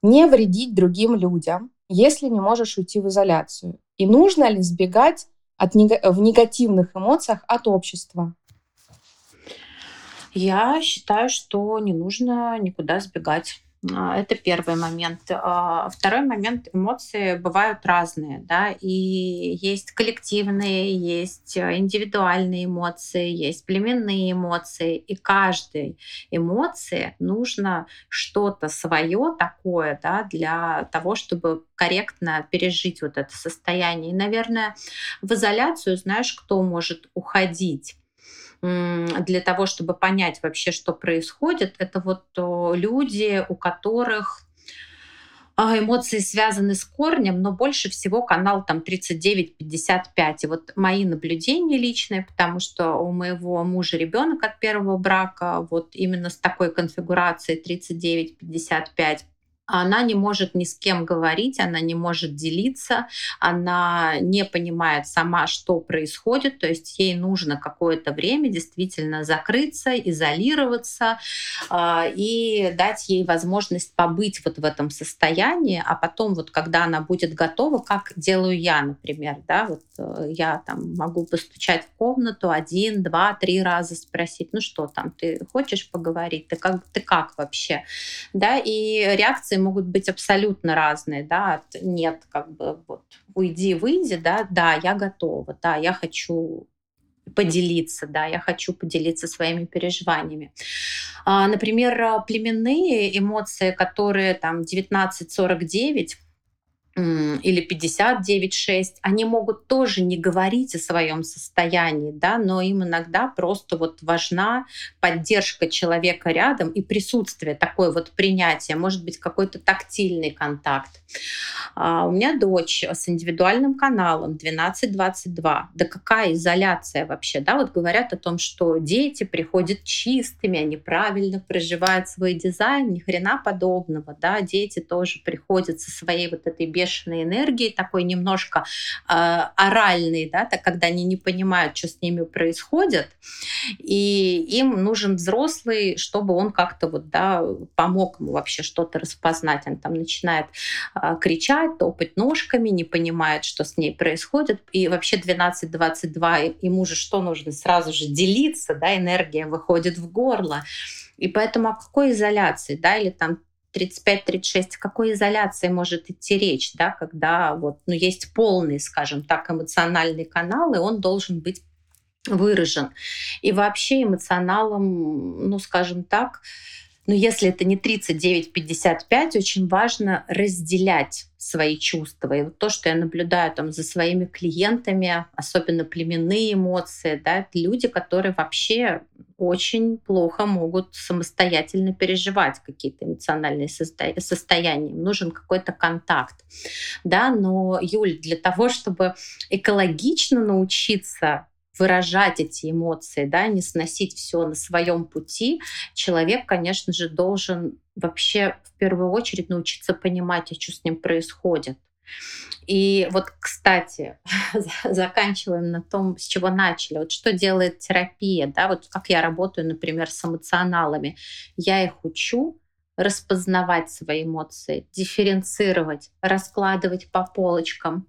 не вредить другим людям, если не можешь уйти в изоляцию? И нужно ли сбегать от нег- в негативных эмоциях от общества? Я считаю, что не нужно никуда сбегать. А, это первый момент. А, второй момент. Эмоции бывают разные, да, и есть коллективные, есть индивидуальные эмоции, есть племенные эмоции, и каждой эмоции нужно что-то свое такое, да, для того, чтобы корректно пережить вот это состояние. И, наверное, в изоляцию, знаешь, кто может уходить? Для того, чтобы понять вообще, что происходит, это вот люди, у которых а, эмоции связаны с корнем, но больше всего канал там 39-55. И вот мои наблюдения личные, потому что у моего мужа ребенок от первого брака, вот именно с такой конфигурацией 39-55 она не может ни с кем говорить, она не может делиться, она не понимает сама, что происходит, то есть ей нужно какое-то время действительно закрыться, изолироваться э, и дать ей возможность побыть вот в этом состоянии, а потом вот когда она будет готова, как делаю я, например, да, вот э, я там могу постучать в комнату один, два, три раза спросить, ну что там, ты хочешь поговорить, ты как, ты как вообще, да, и реакции могут быть абсолютно разные, да, от нет, как бы вот уйди, выйди, да, да, я готова, да, я хочу поделиться, да, я хочу поделиться своими переживаниями. А, например, племенные эмоции, которые там 1949, или 59,6, они могут тоже не говорить о своем состоянии, да, но им иногда просто вот важна поддержка человека рядом и присутствие, такое вот принятие, может быть, какой-то тактильный контакт. А у меня дочь с индивидуальным каналом 1222. Да какая изоляция вообще, да, вот говорят о том, что дети приходят чистыми, они правильно проживают свой дизайн, ни хрена подобного, да, дети тоже приходят со своей вот этой бешеной бешеной энергии, такой немножко э, оральный, да, так, когда они не понимают, что с ними происходит, и им нужен взрослый, чтобы он как-то вот, да, помог ему вообще что-то распознать. Он там начинает э, кричать, топать ножками, не понимает, что с ней происходит, и вообще 12-22 ему же что нужно? Сразу же делиться, да, энергия выходит в горло. И поэтому о какой изоляции, да, или там 35-36, о какой изоляции может идти речь, да, когда вот, ну, есть полный, скажем так, эмоциональный канал, и он должен быть выражен. И вообще эмоционалом, ну, скажем так, но если это не 39-55, очень важно разделять свои чувства. И вот то, что я наблюдаю там за своими клиентами, особенно племенные эмоции, да, это люди, которые вообще очень плохо могут самостоятельно переживать какие-то эмоциональные состояния. Им нужен какой-то контакт. Да, но, Юль, для того, чтобы экологично научиться выражать эти эмоции, да, не сносить все на своем пути, человек, конечно же, должен вообще в первую очередь научиться понимать, что с ним происходит. И вот, кстати, [laughs] заканчиваем на том, с чего начали. Вот что делает терапия, да, вот как я работаю, например, с эмоционалами. Я их учу распознавать свои эмоции, дифференцировать, раскладывать по полочкам,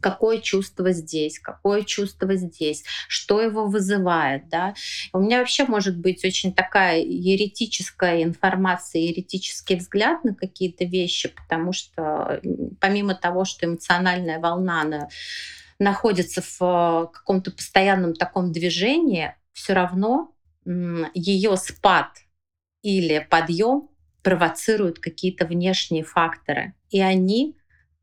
какое чувство здесь, какое чувство здесь, что его вызывает. Да? У меня вообще может быть очень такая еретическая информация, еретический взгляд на какие-то вещи, потому что помимо того, что эмоциональная волна она находится в э, каком-то постоянном таком движении, все равно ее спад или подъем провоцируют какие-то внешние факторы. И они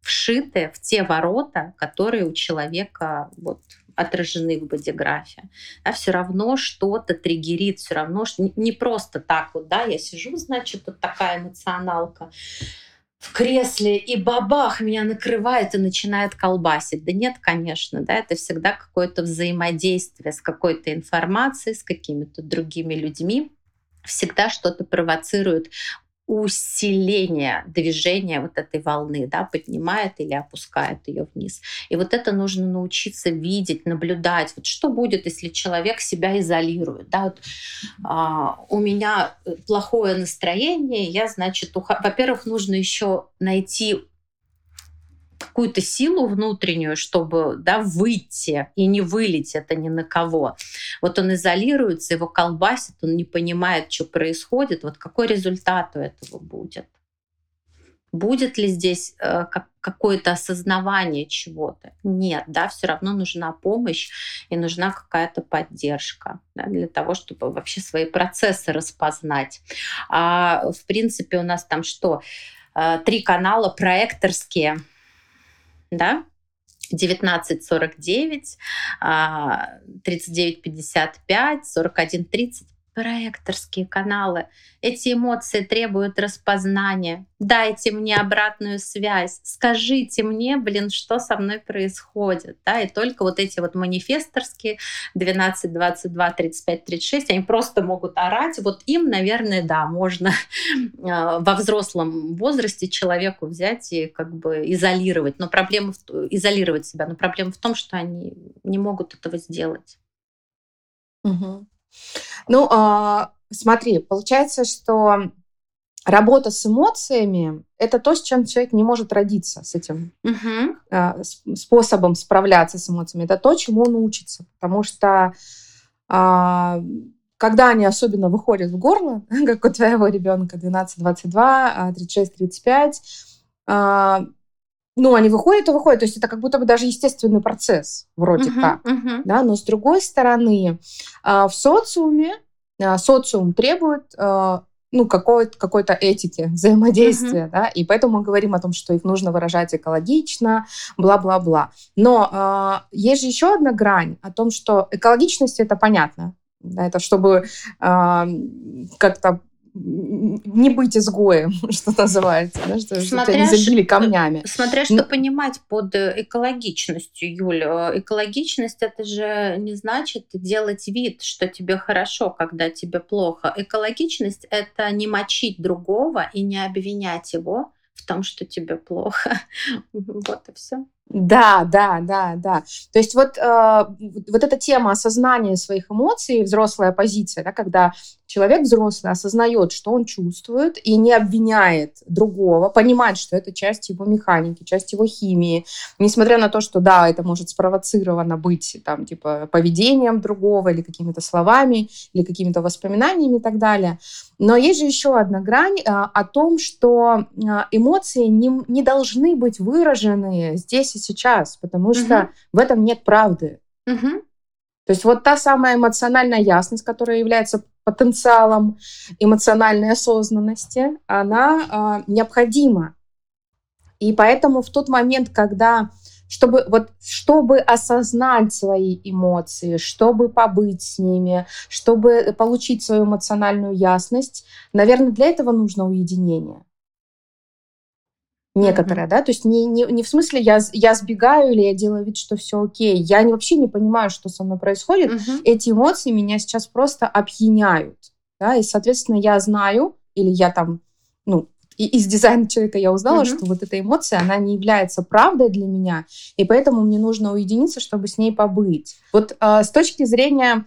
вшиты в те ворота, которые у человека вот отражены в бодиграфе. А все равно что-то триггерит, все равно что не просто так вот, да, я сижу, значит, вот такая эмоционалка в кресле, и бабах, меня накрывает и начинает колбасить. Да нет, конечно, да, это всегда какое-то взаимодействие с какой-то информацией, с какими-то другими людьми. Всегда что-то провоцирует усиление движения вот этой волны, да, поднимает или опускает ее вниз. И вот это нужно научиться видеть, наблюдать. Вот что будет, если человек себя изолирует? Да? Вот, а, у меня плохое настроение, я, значит, ух... во-первых, нужно еще найти какую-то силу внутреннюю, чтобы да, выйти и не вылить это ни на кого. Вот он изолируется, его колбасит, он не понимает, что происходит. Вот какой результат у этого будет? Будет ли здесь э, как, какое-то осознавание чего-то? Нет, да, все равно нужна помощь и нужна какая-то поддержка да, для того, чтобы вообще свои процессы распознать. А в принципе у нас там что? Э, три канала проекторские – да, 1949, 3955, 4130 проекторские каналы. Эти эмоции требуют распознания. Дайте мне обратную связь. Скажите мне, блин, что со мной происходит. Да? И только вот эти вот манифесторские 12, 22, 35, 36, они просто могут орать. Вот им, наверное, да, можно а, во взрослом возрасте человеку взять и как бы изолировать. Но проблема в, изолировать себя. Но проблема в том, что они не могут этого сделать. Угу. Ну, а, смотри, получается, что работа с эмоциями — это то, с чем человек не может родиться, с этим угу. способом справляться с эмоциями. Это то, чему он учится. Потому что а, когда они особенно выходят в горло, [laughs] как у твоего ребенка 12-22, 36-35, ну, они выходят и выходят. То есть это как будто бы даже естественный процесс, вроде uh-huh, как. Uh-huh. Да? Но с другой стороны, в социуме социум требует ну, какой-то, какой-то этики взаимодействия, uh-huh. да, и поэтому мы говорим о том, что их нужно выражать экологично, бла-бла-бла. Но э, есть же еще одна грань о том, что экологичность это понятно, да, это чтобы э, как-то не быть изгоем, [laughs] что называется, да, что, смотря тебя не забили камнями. Смотря что Но... понимать под э, экологичностью, Юля. Экологичность это же не значит делать вид, что тебе хорошо, когда тебе плохо. Экологичность это не мочить другого и не обвинять его в том, что тебе плохо. [laughs] Вот и все. Да, да, да, да. То есть вот, э, вот эта тема осознания своих эмоций, взрослая позиция, да, когда человек взрослый осознает, что он чувствует, и не обвиняет другого, понимает, что это часть его механики, часть его химии, несмотря на то, что да, это может спровоцировано быть там типа поведением другого или какими-то словами, или какими-то воспоминаниями и так далее. Но есть же еще одна грань э, о том, что э, эмоции не, не должны быть выражены здесь и сейчас, потому что угу. в этом нет правды. Угу. То есть вот та самая эмоциональная ясность, которая является потенциалом эмоциональной осознанности, она э, необходима. И поэтому в тот момент, когда чтобы, вот, чтобы осознать свои эмоции, чтобы побыть с ними, чтобы получить свою эмоциональную ясность, наверное, для этого нужно уединение некоторая, mm-hmm. да, то есть не, не, не в смысле я, я сбегаю или я делаю вид, что все окей, я не, вообще не понимаю, что со мной происходит, mm-hmm. эти эмоции меня сейчас просто опьяняют, да, и, соответственно, я знаю, или я там, ну, и из дизайна человека я узнала, mm-hmm. что вот эта эмоция, она не является правдой для меня, и поэтому мне нужно уединиться, чтобы с ней побыть. Вот э, с точки зрения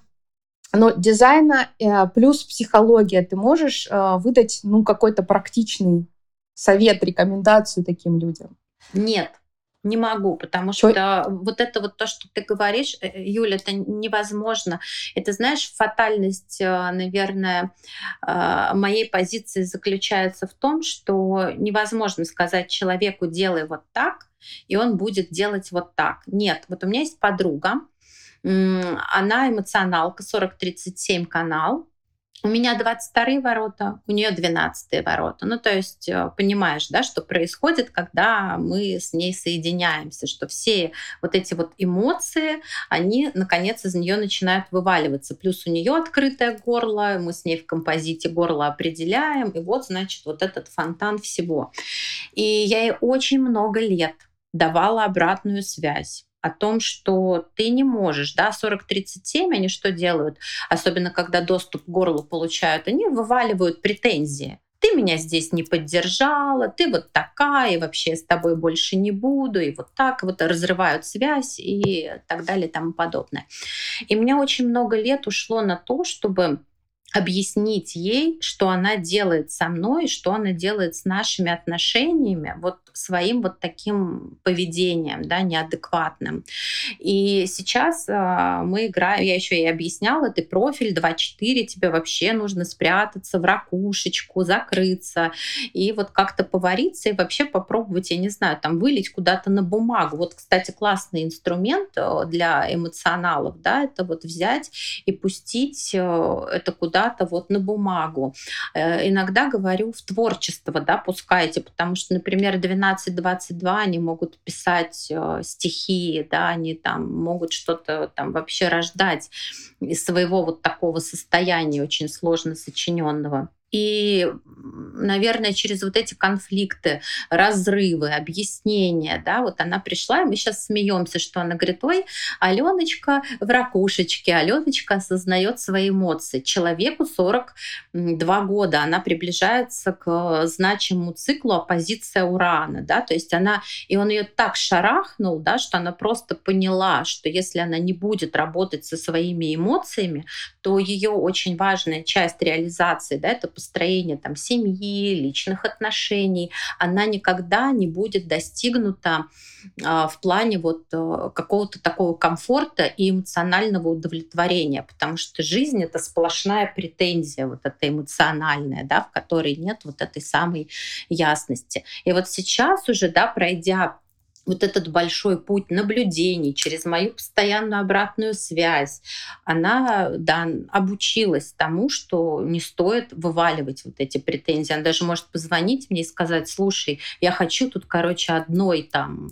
но дизайна э, плюс психология ты можешь э, выдать ну какой-то практичный совет, рекомендацию таким людям? Нет, не могу, потому что, что вот это вот то, что ты говоришь, э, Юля, это невозможно. Это, знаешь, фатальность, э, наверное, э, моей позиции заключается в том, что невозможно сказать человеку «делай вот так», и он будет делать вот так. Нет, вот у меня есть подруга, она эмоционалка, 40-37 канал, у меня 22 ворота, у нее 12 ворота. Ну, то есть, э, понимаешь, да, что происходит, когда мы с ней соединяемся, что все вот эти вот эмоции, они, наконец, из нее начинают вываливаться. Плюс у нее открытое горло, мы с ней в композите горло определяем, и вот, значит, вот этот фонтан всего. И я ей очень много лет давала обратную связь о том, что ты не можешь, да, 40-37, они что делают, особенно когда доступ к горлу получают, они вываливают претензии. Ты меня здесь не поддержала, ты вот такая, и вообще с тобой больше не буду, и вот так вот разрывают связь и так далее и тому подобное. И мне очень много лет ушло на то, чтобы объяснить ей, что она делает со мной, что она делает с нашими отношениями, вот своим вот таким поведением, да, неадекватным. И сейчас э, мы играем, я еще и объясняла, ты профиль 2.4, тебе вообще нужно спрятаться в ракушечку, закрыться, и вот как-то повариться, и вообще попробовать, я не знаю, там вылить куда-то на бумагу. Вот, кстати, классный инструмент э, для эмоционалов, да, это вот взять и пустить э, это куда куда-то вот на бумагу. Э, иногда говорю в творчество, да, пускайте, потому что, например, 12-22 они могут писать э, стихи, да, они там могут что-то там вообще рождать из своего вот такого состояния очень сложно сочиненного. И, наверное, через вот эти конфликты, разрывы, объяснения, да, вот она пришла, и мы сейчас смеемся, что она говорит, ой, Аленочка в ракушечке, Аленочка осознает свои эмоции. Человеку 42 года, она приближается к значимому циклу оппозиция Урана, да, то есть она, и он ее так шарахнул, да, что она просто поняла, что если она не будет работать со своими эмоциями, то ее очень важная часть реализации, да, это построения там, семьи, личных отношений, она никогда не будет достигнута а, в плане вот э, какого-то такого комфорта и эмоционального удовлетворения, потому что жизнь — это сплошная претензия, вот эта эмоциональная, да, в которой нет вот этой самой ясности. И вот сейчас уже, да, пройдя вот этот большой путь наблюдений через мою постоянную обратную связь, она да, обучилась тому, что не стоит вываливать вот эти претензии. Она даже может позвонить мне и сказать, слушай, я хочу тут, короче, одной там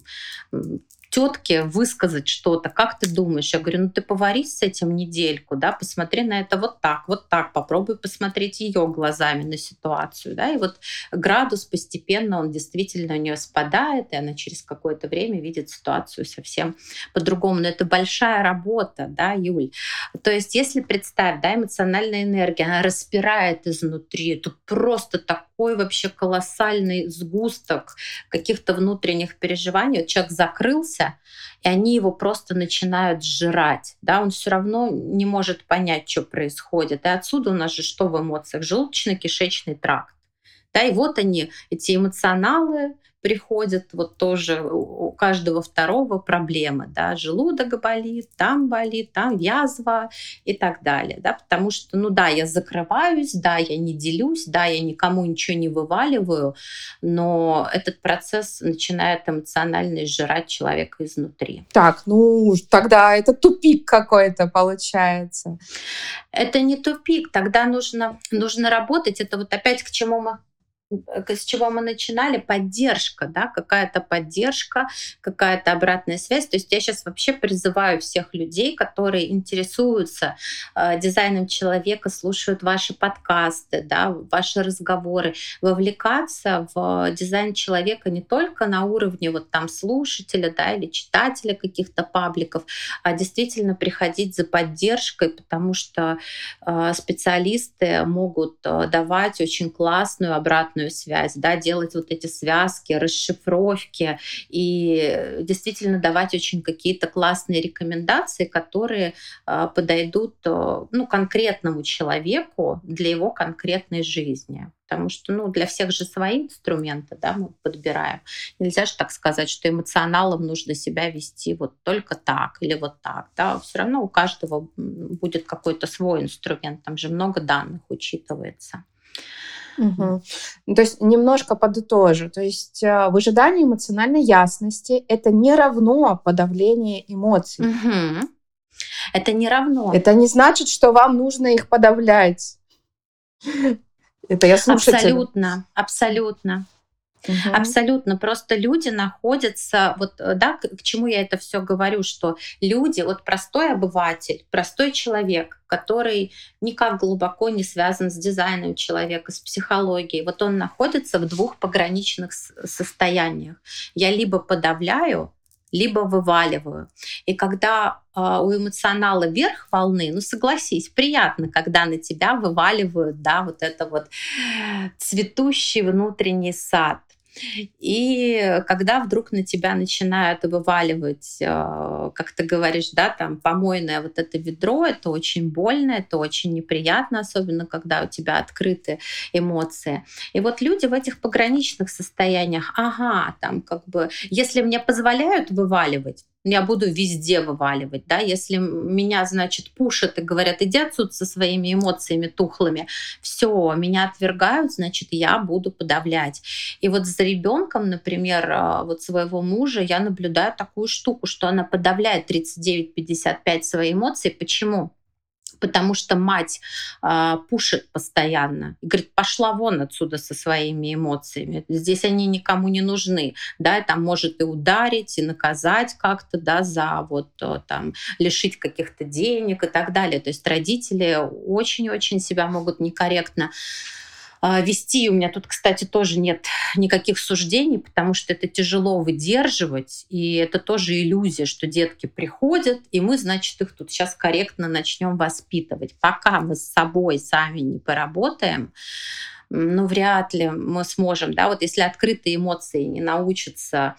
тетке высказать что-то, как ты думаешь? Я говорю, ну ты поварись с этим недельку, да, посмотри на это вот так, вот так, попробуй посмотреть ее глазами на ситуацию, да, и вот градус постепенно он действительно у нее спадает, и она через какое-то время видит ситуацию совсем по-другому. Но это большая работа, да, Юль. То есть если представь, да, эмоциональная энергия, она распирает изнутри, это просто такой вообще колоссальный сгусток каких-то внутренних переживаний. Вот человек закрылся, развивался, и они его просто начинают сжирать. Да, он все равно не может понять, что происходит. И отсюда у нас же что в эмоциях? Желудочно-кишечный тракт. Да, и вот они, эти эмоционалы, приходят вот тоже у каждого второго проблемы, да, желудок болит, там болит, там язва и так далее, да, потому что, ну да, я закрываюсь, да, я не делюсь, да, я никому ничего не вываливаю, но этот процесс начинает эмоционально изжирать человека изнутри. Так, ну тогда это тупик какой-то получается. Это не тупик, тогда нужно, нужно работать, это вот опять к чему мы с чего мы начинали, поддержка, да, какая-то поддержка, какая-то обратная связь. То есть я сейчас вообще призываю всех людей, которые интересуются э, дизайном человека, слушают ваши подкасты, да, ваши разговоры, вовлекаться в дизайн человека не только на уровне вот там слушателя, да, или читателя каких-то пабликов, а действительно приходить за поддержкой, потому что э, специалисты могут э, давать очень классную обратную обратную связь, да, делать вот эти связки, расшифровки и действительно давать очень какие-то классные рекомендации, которые а, подойдут а, ну, конкретному человеку для его конкретной жизни. Потому что ну, для всех же свои инструменты да, мы подбираем. Нельзя же так сказать, что эмоционалам нужно себя вести вот только так или вот так. Да. Все равно у каждого будет какой-то свой инструмент. Там же много данных учитывается. Угу. То есть немножко подытожу. То есть э, выжидание эмоциональной ясности это не равно подавление эмоций. Угу. Это не равно. Это не значит, что вам нужно их подавлять. [laughs] Это я слушатель. Абсолютно, абсолютно. Угу. Абсолютно. Просто люди находятся, вот э, да, к, к чему я это все говорю, что люди, вот простой обыватель, простой человек, который никак глубоко не связан с дизайном человека, с психологией, вот он находится в двух пограничных состояниях. Я либо подавляю, либо вываливаю. И когда э, у эмоционала верх волны, ну согласись, приятно, когда на тебя вываливают, да, вот это вот цветущий внутренний сад. И когда вдруг на тебя начинают вываливать, э, как ты говоришь, да, там помойное вот это ведро, это очень больно, это очень неприятно, особенно когда у тебя открыты эмоции. И вот люди в этих пограничных состояниях, ага, там как бы, если мне позволяют вываливать, я буду везде вываливать, да, если меня, значит, пушат и говорят, иди отсюда со своими эмоциями тухлыми, все, меня отвергают, значит, я буду подавлять. И вот за ребенком, например, а, вот своего мужа, я наблюдаю такую штуку, что она подавляет 39-55 свои эмоции. Почему? Потому что мать э, пушит постоянно и говорит, пошла вон отсюда со своими эмоциями. Здесь они никому не нужны. Да, там может и ударить, и наказать как-то, да, за вот э, там лишить каких-то денег и так далее. То есть родители очень-очень себя могут некорректно а, вести. У меня тут, кстати, тоже нет никаких суждений, потому что это тяжело выдерживать, и это тоже иллюзия, что детки приходят, и мы, значит, их тут сейчас корректно начнем воспитывать. Пока мы с собой сами не поработаем, ну, вряд ли мы сможем, да, вот если открытые эмоции не научатся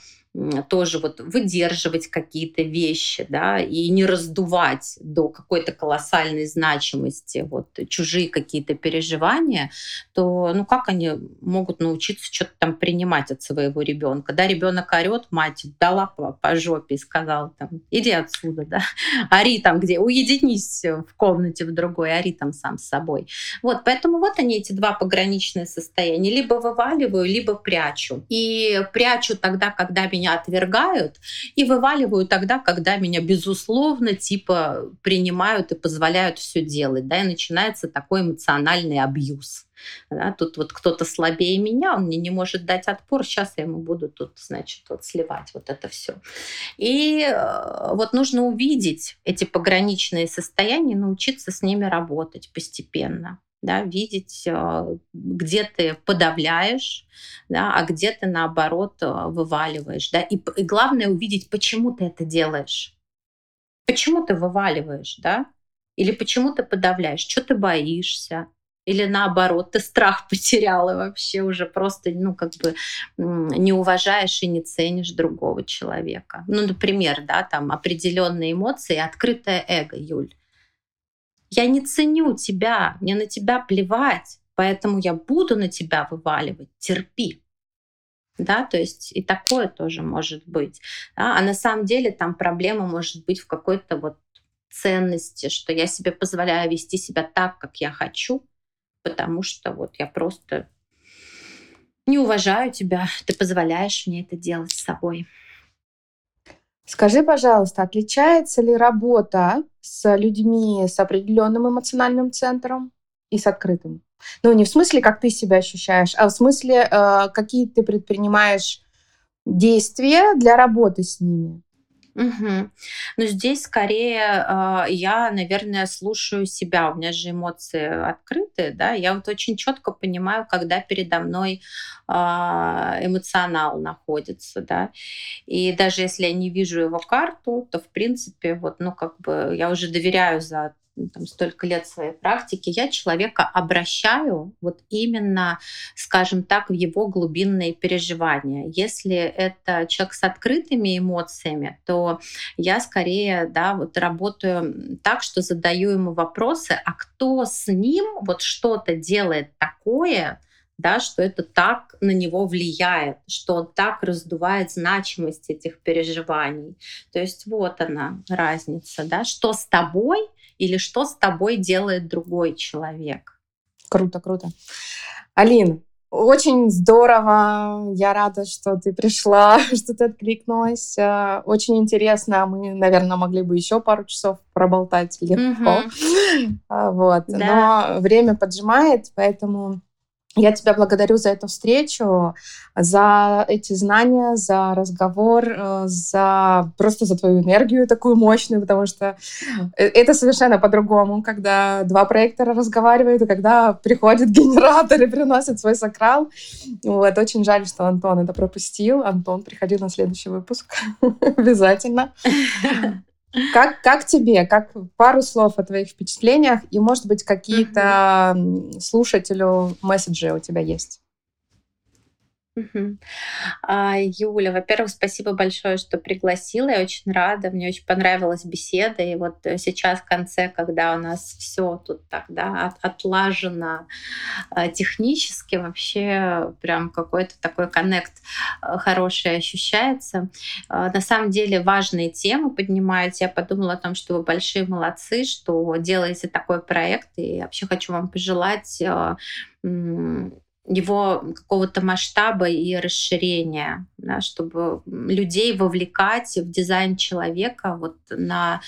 тоже вот выдерживать какие-то вещи, да, и не раздувать до какой-то колоссальной значимости вот чужие какие-то переживания, то ну как они могут научиться что-то там принимать от своего ребенка? Да, ребенок орет, мать дала по, жопе и сказала там, иди отсюда, да, [laughs] ори там где, уединись в комнате в другой, ори там сам с собой. Вот, поэтому вот они, эти два пограничные состояния. Либо вываливаю, либо прячу. И прячу тогда, когда меня меня отвергают и вываливаю тогда, когда меня, безусловно, типа принимают и позволяют все делать. Да, и начинается такой эмоциональный абьюз. Да, тут вот кто-то слабее меня, он мне не может дать отпор, сейчас я ему буду тут, значит, вот сливать вот это все. И э, вот нужно увидеть эти пограничные состояния, научиться с ними работать постепенно да, видеть, э, где ты подавляешь, да, а где ты наоборот э, вываливаешь. Да, и, и главное увидеть, почему ты это делаешь. Почему ты вываливаешь, да? Или почему ты подавляешь? Что ты боишься? Или наоборот, ты страх [laughs] потерял и вообще уже просто, ну, как бы не уважаешь и не ценишь другого человека. Ну, например, да, там определенные эмоции, открытое эго, Юль. Я не ценю тебя, мне на тебя плевать, поэтому я буду на тебя вываливать. Терпи. Да, то есть и такое тоже может быть. Да? А на самом деле там проблема может быть в какой-то вот ценности, что я себе позволяю вести себя так, как я хочу, потому что вот я просто не уважаю тебя, ты позволяешь мне это делать с собой. Скажи, пожалуйста, отличается ли работа с людьми с определенным эмоциональным центром и с открытым? Ну, не в смысле, как ты себя ощущаешь, а в смысле, э, какие ты предпринимаешь действия для работы с ними. Угу. Ну, здесь скорее э, я, наверное, слушаю себя. У меня же эмоции открытые, да. Я вот очень четко понимаю, когда передо мной э, эмоционал находится, да. И даже если я не вижу его карту, то, в принципе, вот, ну, как бы я уже доверяю за там, столько лет своей практики, я человека обращаю вот именно, скажем так, в его глубинные переживания. Если это человек с открытыми эмоциями, то я скорее да, вот работаю так, что задаю ему вопросы, а кто с ним вот что-то делает такое, да, что это так на него влияет, что он так раздувает значимость этих переживаний. То есть вот она разница, да, что с тобой или что с тобой делает другой человек. Круто, круто. Алин, очень здорово. Я рада, что ты пришла, [laughs] что ты откликнулась. Э, очень интересно. Мы, наверное, могли бы еще пару часов проболтать легко. Угу. [laughs] Вот. Да. Но время поджимает, поэтому Я тебя благодарю за эту встречу, за эти знания, за разговор, э, за просто за твою энергию такую мощную, потому что э, это совершенно по-другому, когда два проектора разговаривают, и когда приходит [laughs] генератор и приносит свой сакрал. Вот, очень жаль, что Антон это пропустил. Антон, приходи на следующий выпуск [laughs] обязательно. [laughs] Как, как тебе? Как пару слов о твоих впечатлениях и, может быть, какие-то слушателю месседжи у тебя есть? А, Юля, во-первых, спасибо большое, что пригласила. Я очень рада. Мне очень понравилась беседа. И вот э, сейчас в конце, когда у нас все тут тогда от, отлажено а, технически, вообще прям какой-то такой коннект а, хороший ощущается. На самом деле важные темы поднимаете. Я подумала о том, что вы большие молодцы, что делаете такой проект. И вообще хочу вам пожелать его какого-то масштаба и расширения, да, чтобы людей вовлекать в дизайн человека вот на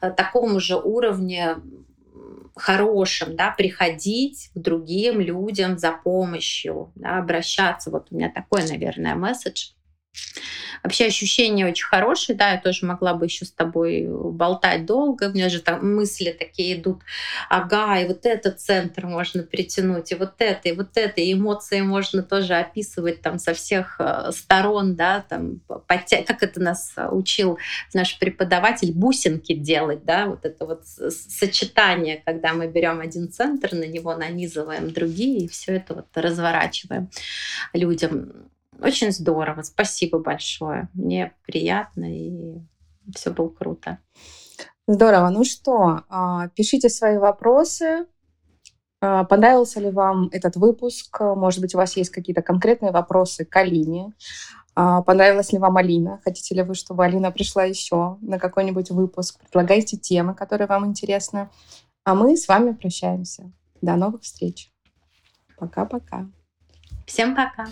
э, таком же уровне хорошем, да, приходить к другим людям за помощью, да, обращаться. Вот у меня такой, наверное, месседж. Вообще ощущения очень хорошие, да, я тоже могла бы еще с тобой болтать долго, у меня же там мысли такие идут, ага, и вот этот центр можно притянуть, и вот это, и вот это, и эмоции можно тоже описывать там со всех э, сторон, да, там, подтя... как это нас учил наш преподаватель, бусинки делать, да, вот это вот сочетание, когда мы берем один центр, на него нанизываем другие, и все это вот разворачиваем людям. Очень здорово. Спасибо большое. Мне приятно и все было круто. Здорово. Ну что, а, пишите свои вопросы. А, понравился ли вам этот выпуск? Может быть, у вас есть какие-то конкретные вопросы к Алине? А, понравилась ли вам Алина? Хотите ли вы, чтобы Алина пришла еще на какой-нибудь выпуск? Предлагайте темы, которые вам интересны. А мы с вами прощаемся. До новых встреч. Пока-пока. Всем пока.